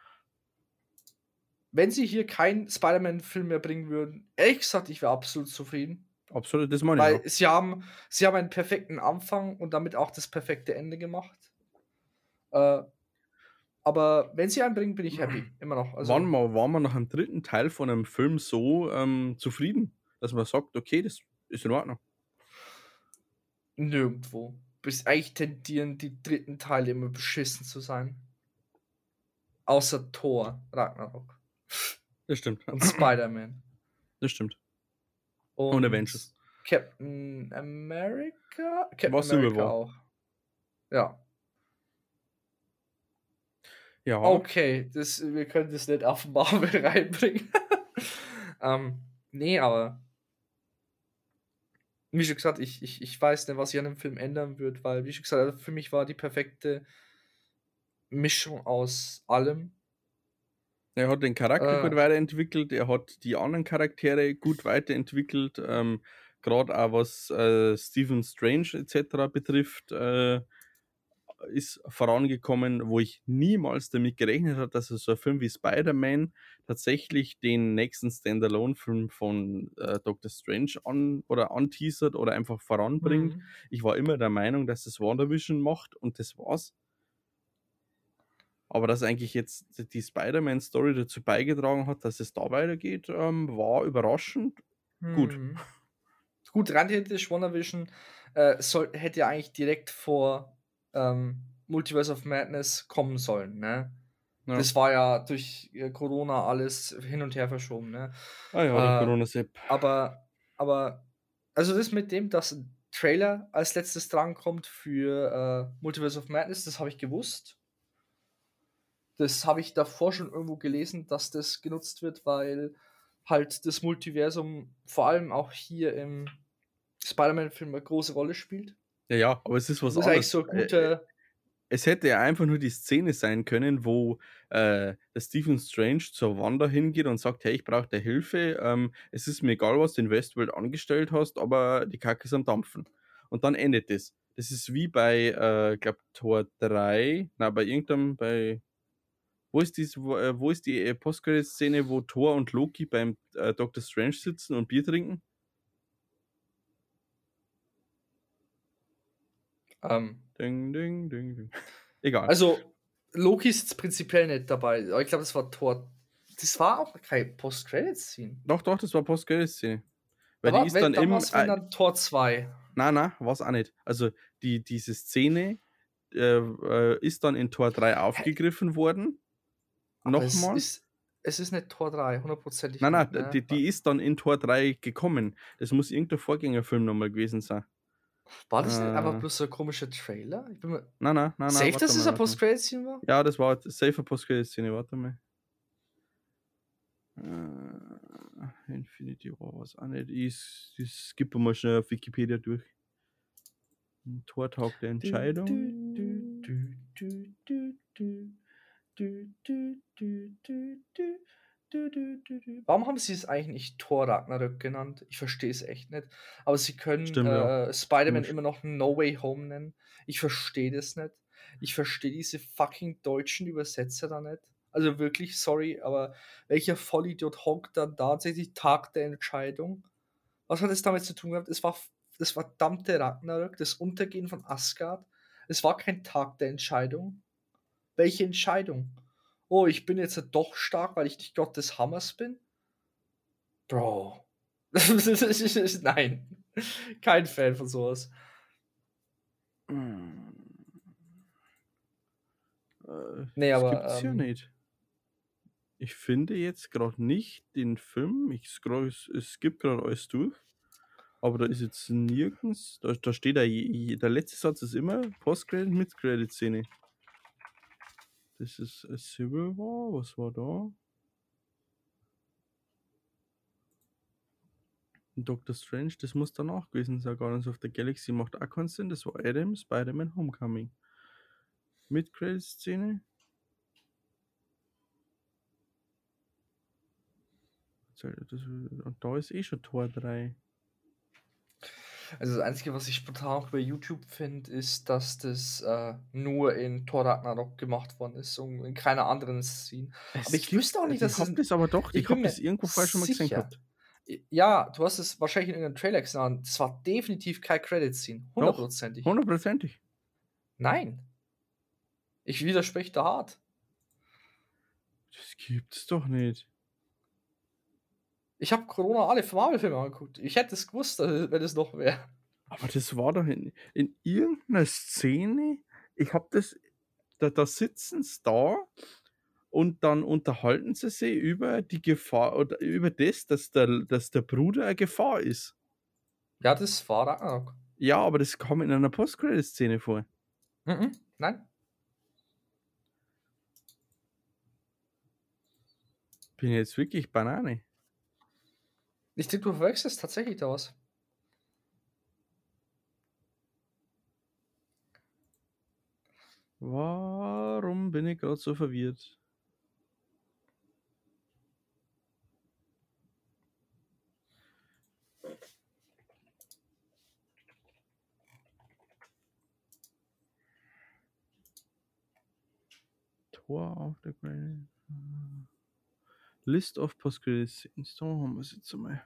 Wenn sie hier keinen Spider-Man-Film mehr bringen würden, ehrlich gesagt, ich wäre absolut zufrieden. Absolut, das meine ich. Weil sie haben, sie haben einen perfekten Anfang und damit auch das perfekte Ende gemacht. Äh, aber wenn sie einen bringen, bin ich happy. Immer noch. Also, Wann mal, war man nach einem dritten Teil von einem Film so ähm, zufrieden, dass man sagt, okay, das ist in Ordnung? Nirgendwo. Bis eigentlich tendieren die dritten Teile immer beschissen zu sein. Außer Thor, Ragnarok. Das stimmt. Und Spider-Man. Das stimmt. Und, und Avengers. Captain America? Captain Was America auch. Ja. Ja. Okay, das, wir können das nicht auf Marvel reinbringen. ähm, nee, aber wie schon gesagt, ich, ich, ich weiß nicht, was ich an dem Film ändern würde, weil, wie schon gesagt, also für mich war die perfekte Mischung aus allem. Er hat den Charakter äh. gut weiterentwickelt, er hat die anderen Charaktere gut weiterentwickelt, ähm, gerade auch was äh, Stephen Strange etc. betrifft, äh, ist vorangekommen, wo ich niemals damit gerechnet habe, dass so ein Film wie Spider-Man tatsächlich den nächsten Standalone-Film von äh, Doctor Strange an oder anteasert oder einfach voranbringt. Mhm. Ich war immer der Meinung, dass das WandaVision macht und das war's. Aber dass eigentlich jetzt die Spider-Man-Story dazu beigetragen hat, dass es da weitergeht, ähm, war überraschend mhm. gut. Gut, rein theoretisch WandaVision äh, soll, hätte ja eigentlich direkt vor ähm, Multiverse of Madness kommen sollen, ne? Ja. Das war ja durch äh, Corona alles hin und her verschoben, ne? Ah ja, äh, Corona-Sepp. Aber, aber, also das mit dem, dass ein Trailer als letztes drankommt für äh, Multiverse of Madness, das habe ich gewusst. Das habe ich davor schon irgendwo gelesen, dass das genutzt wird, weil halt das Multiversum vor allem auch hier im Spider-Man-Film eine große Rolle spielt. Ja, ja, aber es ist was das anderes. Ist so gute äh, es hätte ja einfach nur die Szene sein können, wo äh, der Stephen Strange zur Wanda hingeht und sagt, hey, ich brauche da Hilfe. Ähm, es ist mir egal, was du in Westworld angestellt hast, aber die Kacke ist am Dampfen. Und dann endet es. Das ist wie bei, äh, glaube Tor 3, na, bei irgendeinem, bei wo ist, dies, wo, äh, wo ist die äh, Postcredit-Szene, wo Thor und Loki beim äh, Doctor Strange sitzen und Bier trinken? Ähm. Ding, ding, ding, ding. Egal. Also, Loki ist prinzipiell nicht dabei, ich glaube, das war Thor. Das war auch keine Post-Credit-Szene. Doch, doch, das war Post-Credit-Szene. Weil aber die ist dann im. Äh, dann Tor 2. Nein, nein, war es auch nicht. Also, die, diese Szene äh, äh ist dann in Tor 3 aufgegriffen worden Nochmal? Es ist, es ist nicht Tor 3, hundertprozentig. Nein, nein, ne? die, die, ist dann in Tor 3 gekommen. Das muss irgendein Vorgängerfilm nochmal gewesen sein. War das äh, nicht einfach bloß so ein komischer Trailer? Ich bin mir nein, nein, nein. Safe, dass es eine Post-Credit-Scene war? Ja, das war safe eine Post-Credit-Szene, warte mal. Äh, Infinity War was auch nicht. Ich, ich skippe mal schnell auf Wikipedia durch. Tortag der Entscheidung. Warum haben sie es eigentlich nicht Thor Ragnarök genannt? Ich verstehe es echt nicht. Aber sie können Stimmt, äh, ja. Spider-Man immer noch No Way Home nennen. Ich verstehe das nicht. Ich verstehe diese fucking deutschen Übersetzer da nicht. Also wirklich, sorry, aber welcher Vollidiot honkt dann tatsächlich Tag der Entscheidung? Was hat es damit zu tun gehabt? Es war das verdammte Ragnarök, das Untergehen von Asgard. Es war kein Tag der Entscheidung. Welche Entscheidung? Oh, ich bin jetzt doch stark, weil ich nicht Gott des Hammers bin? Bro. Nein. Kein Fan von sowas. Hm. Äh, nee, aber. Gibt's ähm, ja nicht. Ich finde jetzt gerade nicht den Film. Ich scroll, es, es gibt gerade alles durch. Aber da ist jetzt nirgends. Da, da steht da, der letzte Satz ist immer Post-Credit, Mid-Credit-Szene. Das ist a Civil War. Was war da? Doctor Strange, das muss danach gewesen sein. Guardians of the Galaxy macht auch keinen Sinn. Das war Adam, Spider-Man, Homecoming. Mid-Credit-Szene. Und da ist eh schon Tor 3. Also das Einzige, was ich spontan auch bei YouTube finde, ist, dass das äh, nur in Thor Ragnarok gemacht worden ist und in keiner anderen Szene. Es aber ich gibt, wüsste auch nicht, dass ich habe das aber doch, ich, ich habe das irgendwo vorher schon mal gesehen gehabt. Ja, du hast es wahrscheinlich in einem Trailer gesehen. Das war definitiv kein Credit-Scene. Hundertprozentig. Hundertprozentig. Nein. Ich widerspreche da hart. Das gibt's doch nicht. Ich habe Corona alle Marvel-Filme angeguckt. Ich hätte es gewusst, wenn es noch wäre. Aber das war doch in, in irgendeiner Szene. Ich habe das. Da, da sitzen sie da und dann unterhalten sie sich über die Gefahr oder über das, dass der, dass der Bruder eine Gefahr ist. Ja, das war Ragnarok. Ja, aber das kam in einer Post-Credit-Szene vor. Mhm, nein. Bin jetzt wirklich Banane. Ich denke, du verwechselst tatsächlich da was. Warum bin ich gerade so verwirrt? Tor auf der Granite. List of Postgres. Da haben wir es jetzt einmal.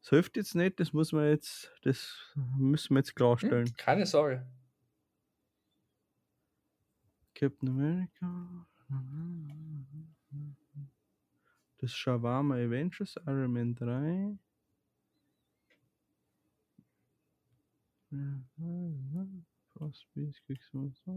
Das hilft jetzt nicht, das muss man jetzt, das müssen wir jetzt klarstellen. Hm, keine Sorge. Captain America. Das Shawarma Avengers, Iron Man 3. Fast Beast, Kriegsmonster.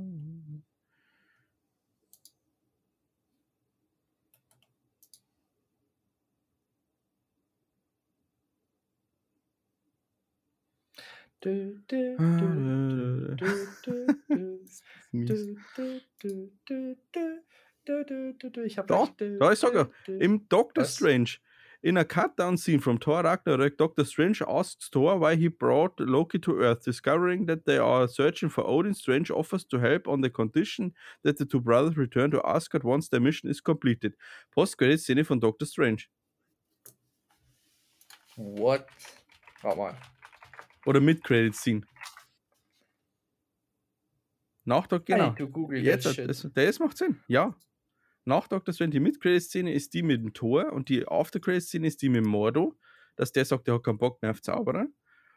Ich hab da, da ist sogar im Doctor Was? Strange. In a cut-down scene from Thor Ragnarok, Doctor Strange asks Thor why he brought Loki to Earth, discovering that they are searching for Odin. Strange offers to help on the condition that the two brothers return to Asgard once their mission is completed. Post-Credit-Szene von Doctor Strange. What? Warte mal. Oder mit Credit Scene. Nach Doc, genau. Hey, du Google Jetzt, das, das macht Sinn, ja. Nach Doctor Strange, die Mid-Credit-Szene ist die mit dem Tor und die After-Credit-Szene ist die mit Mordo, dass der sagt, der hat keinen Bock mehr auf Zauberer.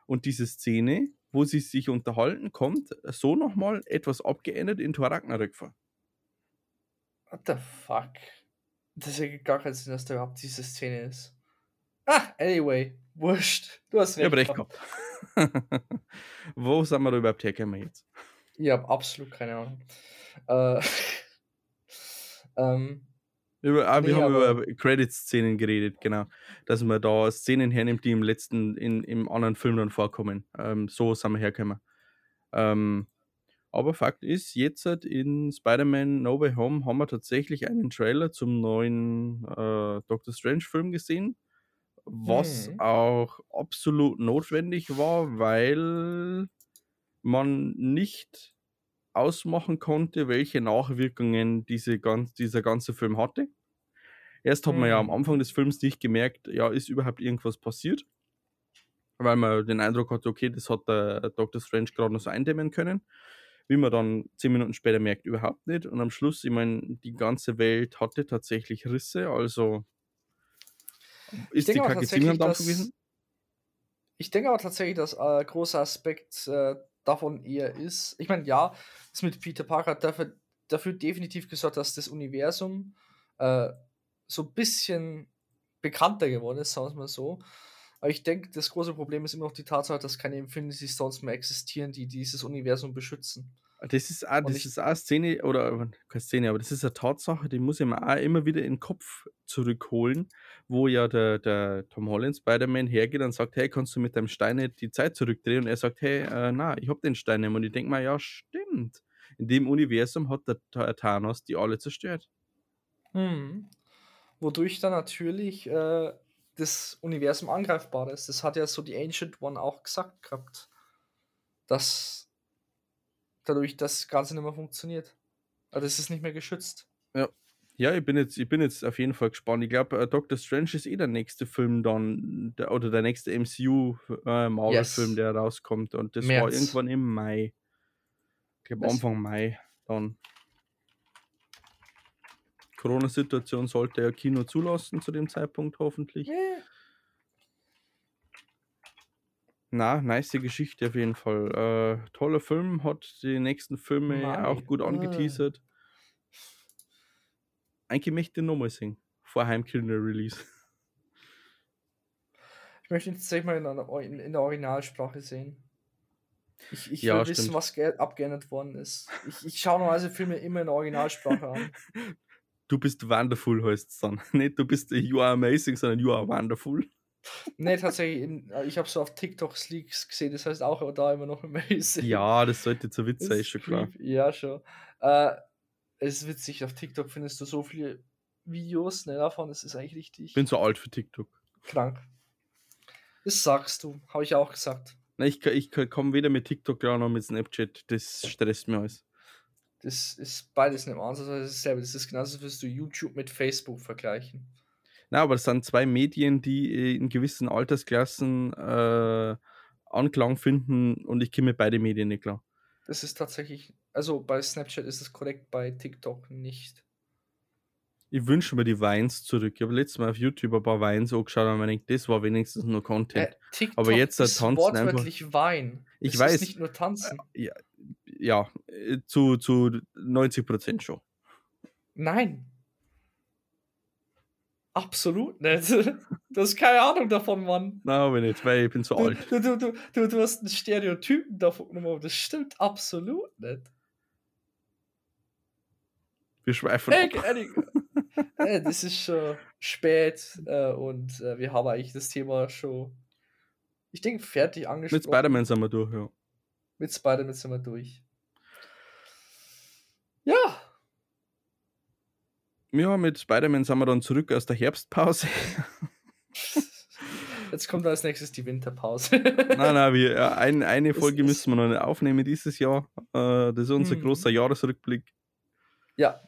Und diese Szene, wo sie sich unterhalten, kommt so nochmal etwas abgeändert in Thor Ragnarök vor. What the fuck? Das ergibt gar keinen Sinn, dass da überhaupt diese Szene ist. Ah, anyway, wurscht. Du hast recht. Ich hab recht gehabt. Wo sind wir da überhaupt hergekommen jetzt? Ich habe absolut keine Ahnung. Äh, ähm, Über, ah, nee, wir haben über Credit-Szenen geredet, genau. Dass man da Szenen hernimmt, die im letzten, in, im anderen Film dann vorkommen. Ähm, so sind wir hergekommen. Ähm, aber Fakt ist, jetzt halt in Spider-Man No Way Home haben wir tatsächlich einen Trailer zum neuen äh, Doctor Strange-Film gesehen, was hm. auch absolut notwendig war, weil man nicht ausmachen konnte, welche Nachwirkungen diese ganz, dieser ganze Film hatte. Erst hat man ja am mhm. Anfang des Films nicht gemerkt, ja, ist überhaupt irgendwas passiert, weil man den Eindruck hatte, okay, das hat der Dr. Strange gerade noch so eindämmen können. Wie man dann zehn Minuten später merkt, überhaupt nicht. Und am Schluss, ich meine, die ganze Welt hatte tatsächlich Risse, also ist die Kacke am Dampf gewesen. Ich denke aber tatsächlich, dass ein äh, großer Aspekt äh, davon eher ist. Ich meine, ja, das mit Peter Parker hat dafür, dafür definitiv gesorgt, dass das Universum äh, so ein bisschen bekannter geworden ist, sagen wir es mal so. Aber ich denke, das große Problem ist immer noch die Tatsache, dass keine Infinity Stones mehr existieren, die dieses Universum beschützen. Das ist auch, das ist auch eine Szene, oder keine Szene, aber das ist eine Tatsache, die muss ich mir auch immer wieder in den Kopf zurückholen, wo ja der, der Tom Holland Spider-Man hergeht und sagt, hey, kannst du mit deinem Stein nicht die Zeit zurückdrehen? Und er sagt, hey, äh, na, ich hab den Stein nicht. Und ich denke mal, ja, stimmt. In dem Universum hat der Thanos die alle zerstört. Hm. Wodurch dann natürlich äh, das Universum angreifbar ist. Das hat ja so die Ancient One auch gesagt gehabt. Dass dadurch das Ganze nicht mehr funktioniert. Also es ist nicht mehr geschützt. Ja. Ja, ich bin jetzt, ich bin jetzt auf jeden Fall gespannt. Ich glaube, äh, Doctor Strange ist eh der nächste Film dann, der, oder der nächste MCU-Marvel-Film, äh, der rauskommt. Und das März. war irgendwann im Mai. Ich glaube, Anfang Mai dann. Corona-Situation sollte ja Kino zulassen zu dem Zeitpunkt hoffentlich. Yeah. Na, nice Geschichte auf jeden Fall. Äh, toller Film, hat die nächsten Filme Mai. auch gut angeteasert. Eigentlich möchte ich den nochmal singen. Vor Heimkiller Release. Ich möchte ihn tatsächlich mal in, einer, in, in der Originalsprache sehen. Ich, ich ja, will wissen, was abgeändert worden ist. Ich, ich schaue normalerweise Filme immer in der Originalsprache an. Du bist wonderful, heißt es dann. Nicht du bist you are amazing, sondern you are wonderful. Nee, tatsächlich, in, äh, ich habe so auf TikTok Leaks gesehen, das heißt auch da immer noch amazing. Ja, das sollte zu Witz sein, ist schon klar. Ja, schon. Äh, es ist witzig, auf TikTok findest du so viele Videos ne, davon, das ist eigentlich richtig. Ich bin zu alt für TikTok. Krank. Das sagst du, habe ich auch gesagt. Na, ich, ich komme weder mit TikTok klar noch mit Snapchat, das stresst mir alles. Das ist beides nicht anders, das ist dasselbe. Das ist genauso, würdest du YouTube mit Facebook vergleichen. Na, aber es sind zwei Medien, die äh, in gewissen Altersklassen äh, Anklang finden und ich komme mit beide Medien nicht klar. Das ist tatsächlich, also bei Snapchat ist es korrekt, bei TikTok nicht. Ich wünsche mir die Weins zurück. Ich habe letztes Mal auf YouTube ein paar Weins angeschaut und mir das war wenigstens nur Content. Äh, aber jetzt ist tanzen wortwörtlich einfach. Wein. Ich es weiß. Ist nicht nur tanzen. Äh, ja, ja, äh, zu, zu 90 Prozent schon. Nein, Absolut nicht. Du hast keine Ahnung davon, Mann. Nein, aber nicht, weil ich bin zu du, alt. Du, du, du, du, du hast einen Stereotypen davon genommen, das stimmt absolut nicht. Wir schweifen hey. Hey, das ist schon spät äh, und äh, wir haben eigentlich das Thema schon, ich denke, fertig angesprochen. Mit Spider-Man sind wir durch, ja. Mit Spider-Man sind wir durch. Ja, ja, mit Spider-Man sind wir dann zurück aus der Herbstpause. Jetzt kommt als nächstes die Winterpause. nein, nein, wir, ja, ein, eine Folge müssen wir noch nicht aufnehmen dieses Jahr. Äh, das ist unser hm. großer Jahresrückblick. Ja.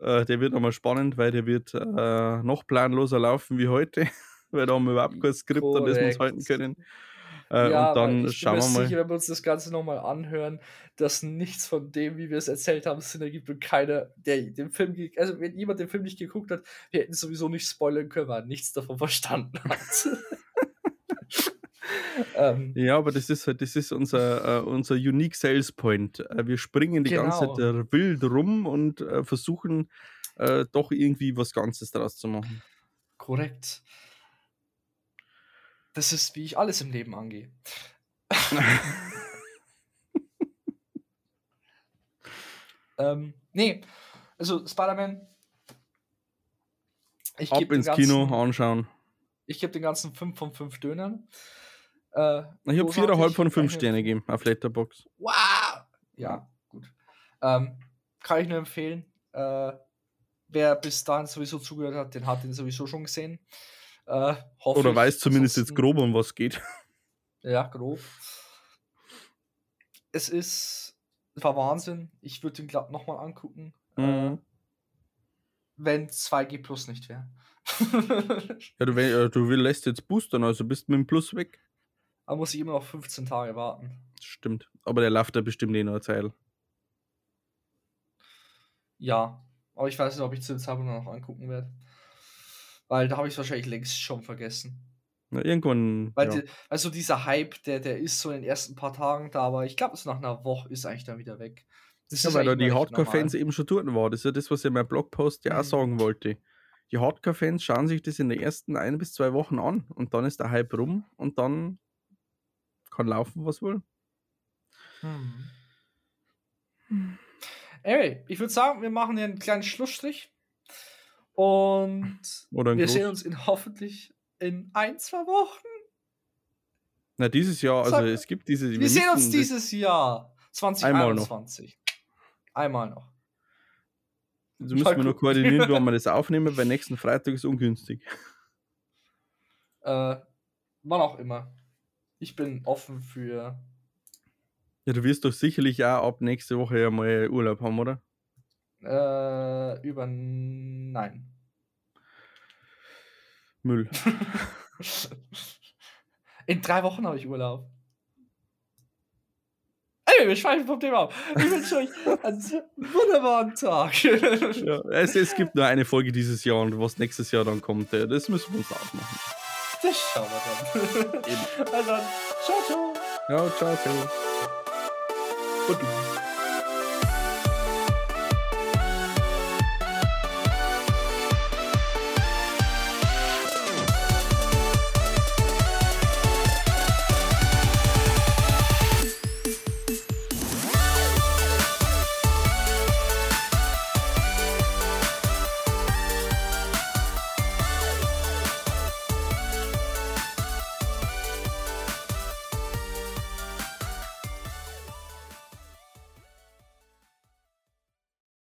Äh, der wird nochmal spannend, weil der wird äh, noch planloser laufen wie heute, weil da haben wir überhaupt kein Skript, an das wir uns halten können. Äh, ja, und dann ich schauen bin mir wir mal. sicher, wenn wir uns das Ganze nochmal anhören, dass nichts von dem, wie wir es erzählt haben, Sinn ergibt und keiner, der den Film, also wenn jemand den Film nicht geguckt hat, wir hätten sowieso nicht spoilern können, weil er nichts davon verstanden hat. Ähm, ja, aber das ist halt, das ist unser, uh, unser Unique Sales Point. Uh, wir springen die genau. ganze Zeit wild rum und uh, versuchen doch irgendwie was Ganzes daraus zu machen. Korrekt. Das ist, wie ich alles im Leben angehe. ähm, nee, also Spider-Man Ich Ab ins ganzen, Kino anschauen. Ich gebe den ganzen 5 von 5 Dönern. Äh, ich habe 4,5 von 5 Sterne gegeben auf Letterbox. Wow! Ja, gut. Ähm, kann ich nur empfehlen. Äh, wer bis dahin sowieso zugehört hat, den hat ihn sowieso schon gesehen. Äh, Oder weiß zumindest jetzt grob, um was geht. Ja, grob. Es ist, war Wahnsinn. Ich würde ihn glatt nochmal angucken. Äh, mhm. Äh, wenn 2G Plus nicht wäre. ja, du, äh, du lässt jetzt boostern, also bist mit dem Plus weg. Da muss ich immer noch 15 Tage warten. Stimmt. Aber der läuft da bestimmt eh noch Zeit. Ja, aber ich weiß nicht, ob ich zu dem Zeitpunkt noch angucken werde. Weil da habe ich es wahrscheinlich längst schon vergessen. Na, irgendwann. Weil ja. die, also dieser Hype, der, der ist so in den ersten paar Tagen da, aber ich glaube, es nach einer Woche ist eigentlich dann wieder weg. Das ja, weil da die Hardcore-Fans eben schon dort waren. Das ist ja das, was ich in meinem Blogpost ja mhm. auch sagen wollte. Die Hardcore-Fans schauen sich das in den ersten ein bis zwei Wochen an und dann ist der Hype rum und dann kann laufen, was wohl. Hm. Anyway, ich würde sagen, wir machen hier einen kleinen Schlussstrich. Und wir Groß. sehen uns in hoffentlich in ein, zwei Wochen. Na, dieses Jahr, also Sag, es gibt diese. Wir, wir sehen uns dieses Jahr 2021. Einmal noch. Du müssen wir nur koordinieren, wann wir das aufnehmen, weil nächsten Freitag ist ungünstig. Äh, wann auch immer. Ich bin offen für. Ja, du wirst doch sicherlich auch ab nächste Woche ja mal Urlaub haben, oder? Äh, über. Nein. Müll. In drei Wochen habe ich Urlaub. Ey, wir schweifen vom Thema ab. Ich wünsche euch einen wunderbaren Tag. ja, es, es gibt nur eine Folge dieses Jahr und was nächstes Jahr dann kommt, das müssen wir uns ausmachen. Das schauen wir dann. Eben. Also, ciao, ciao. Ja, ciao, ciao. Und du.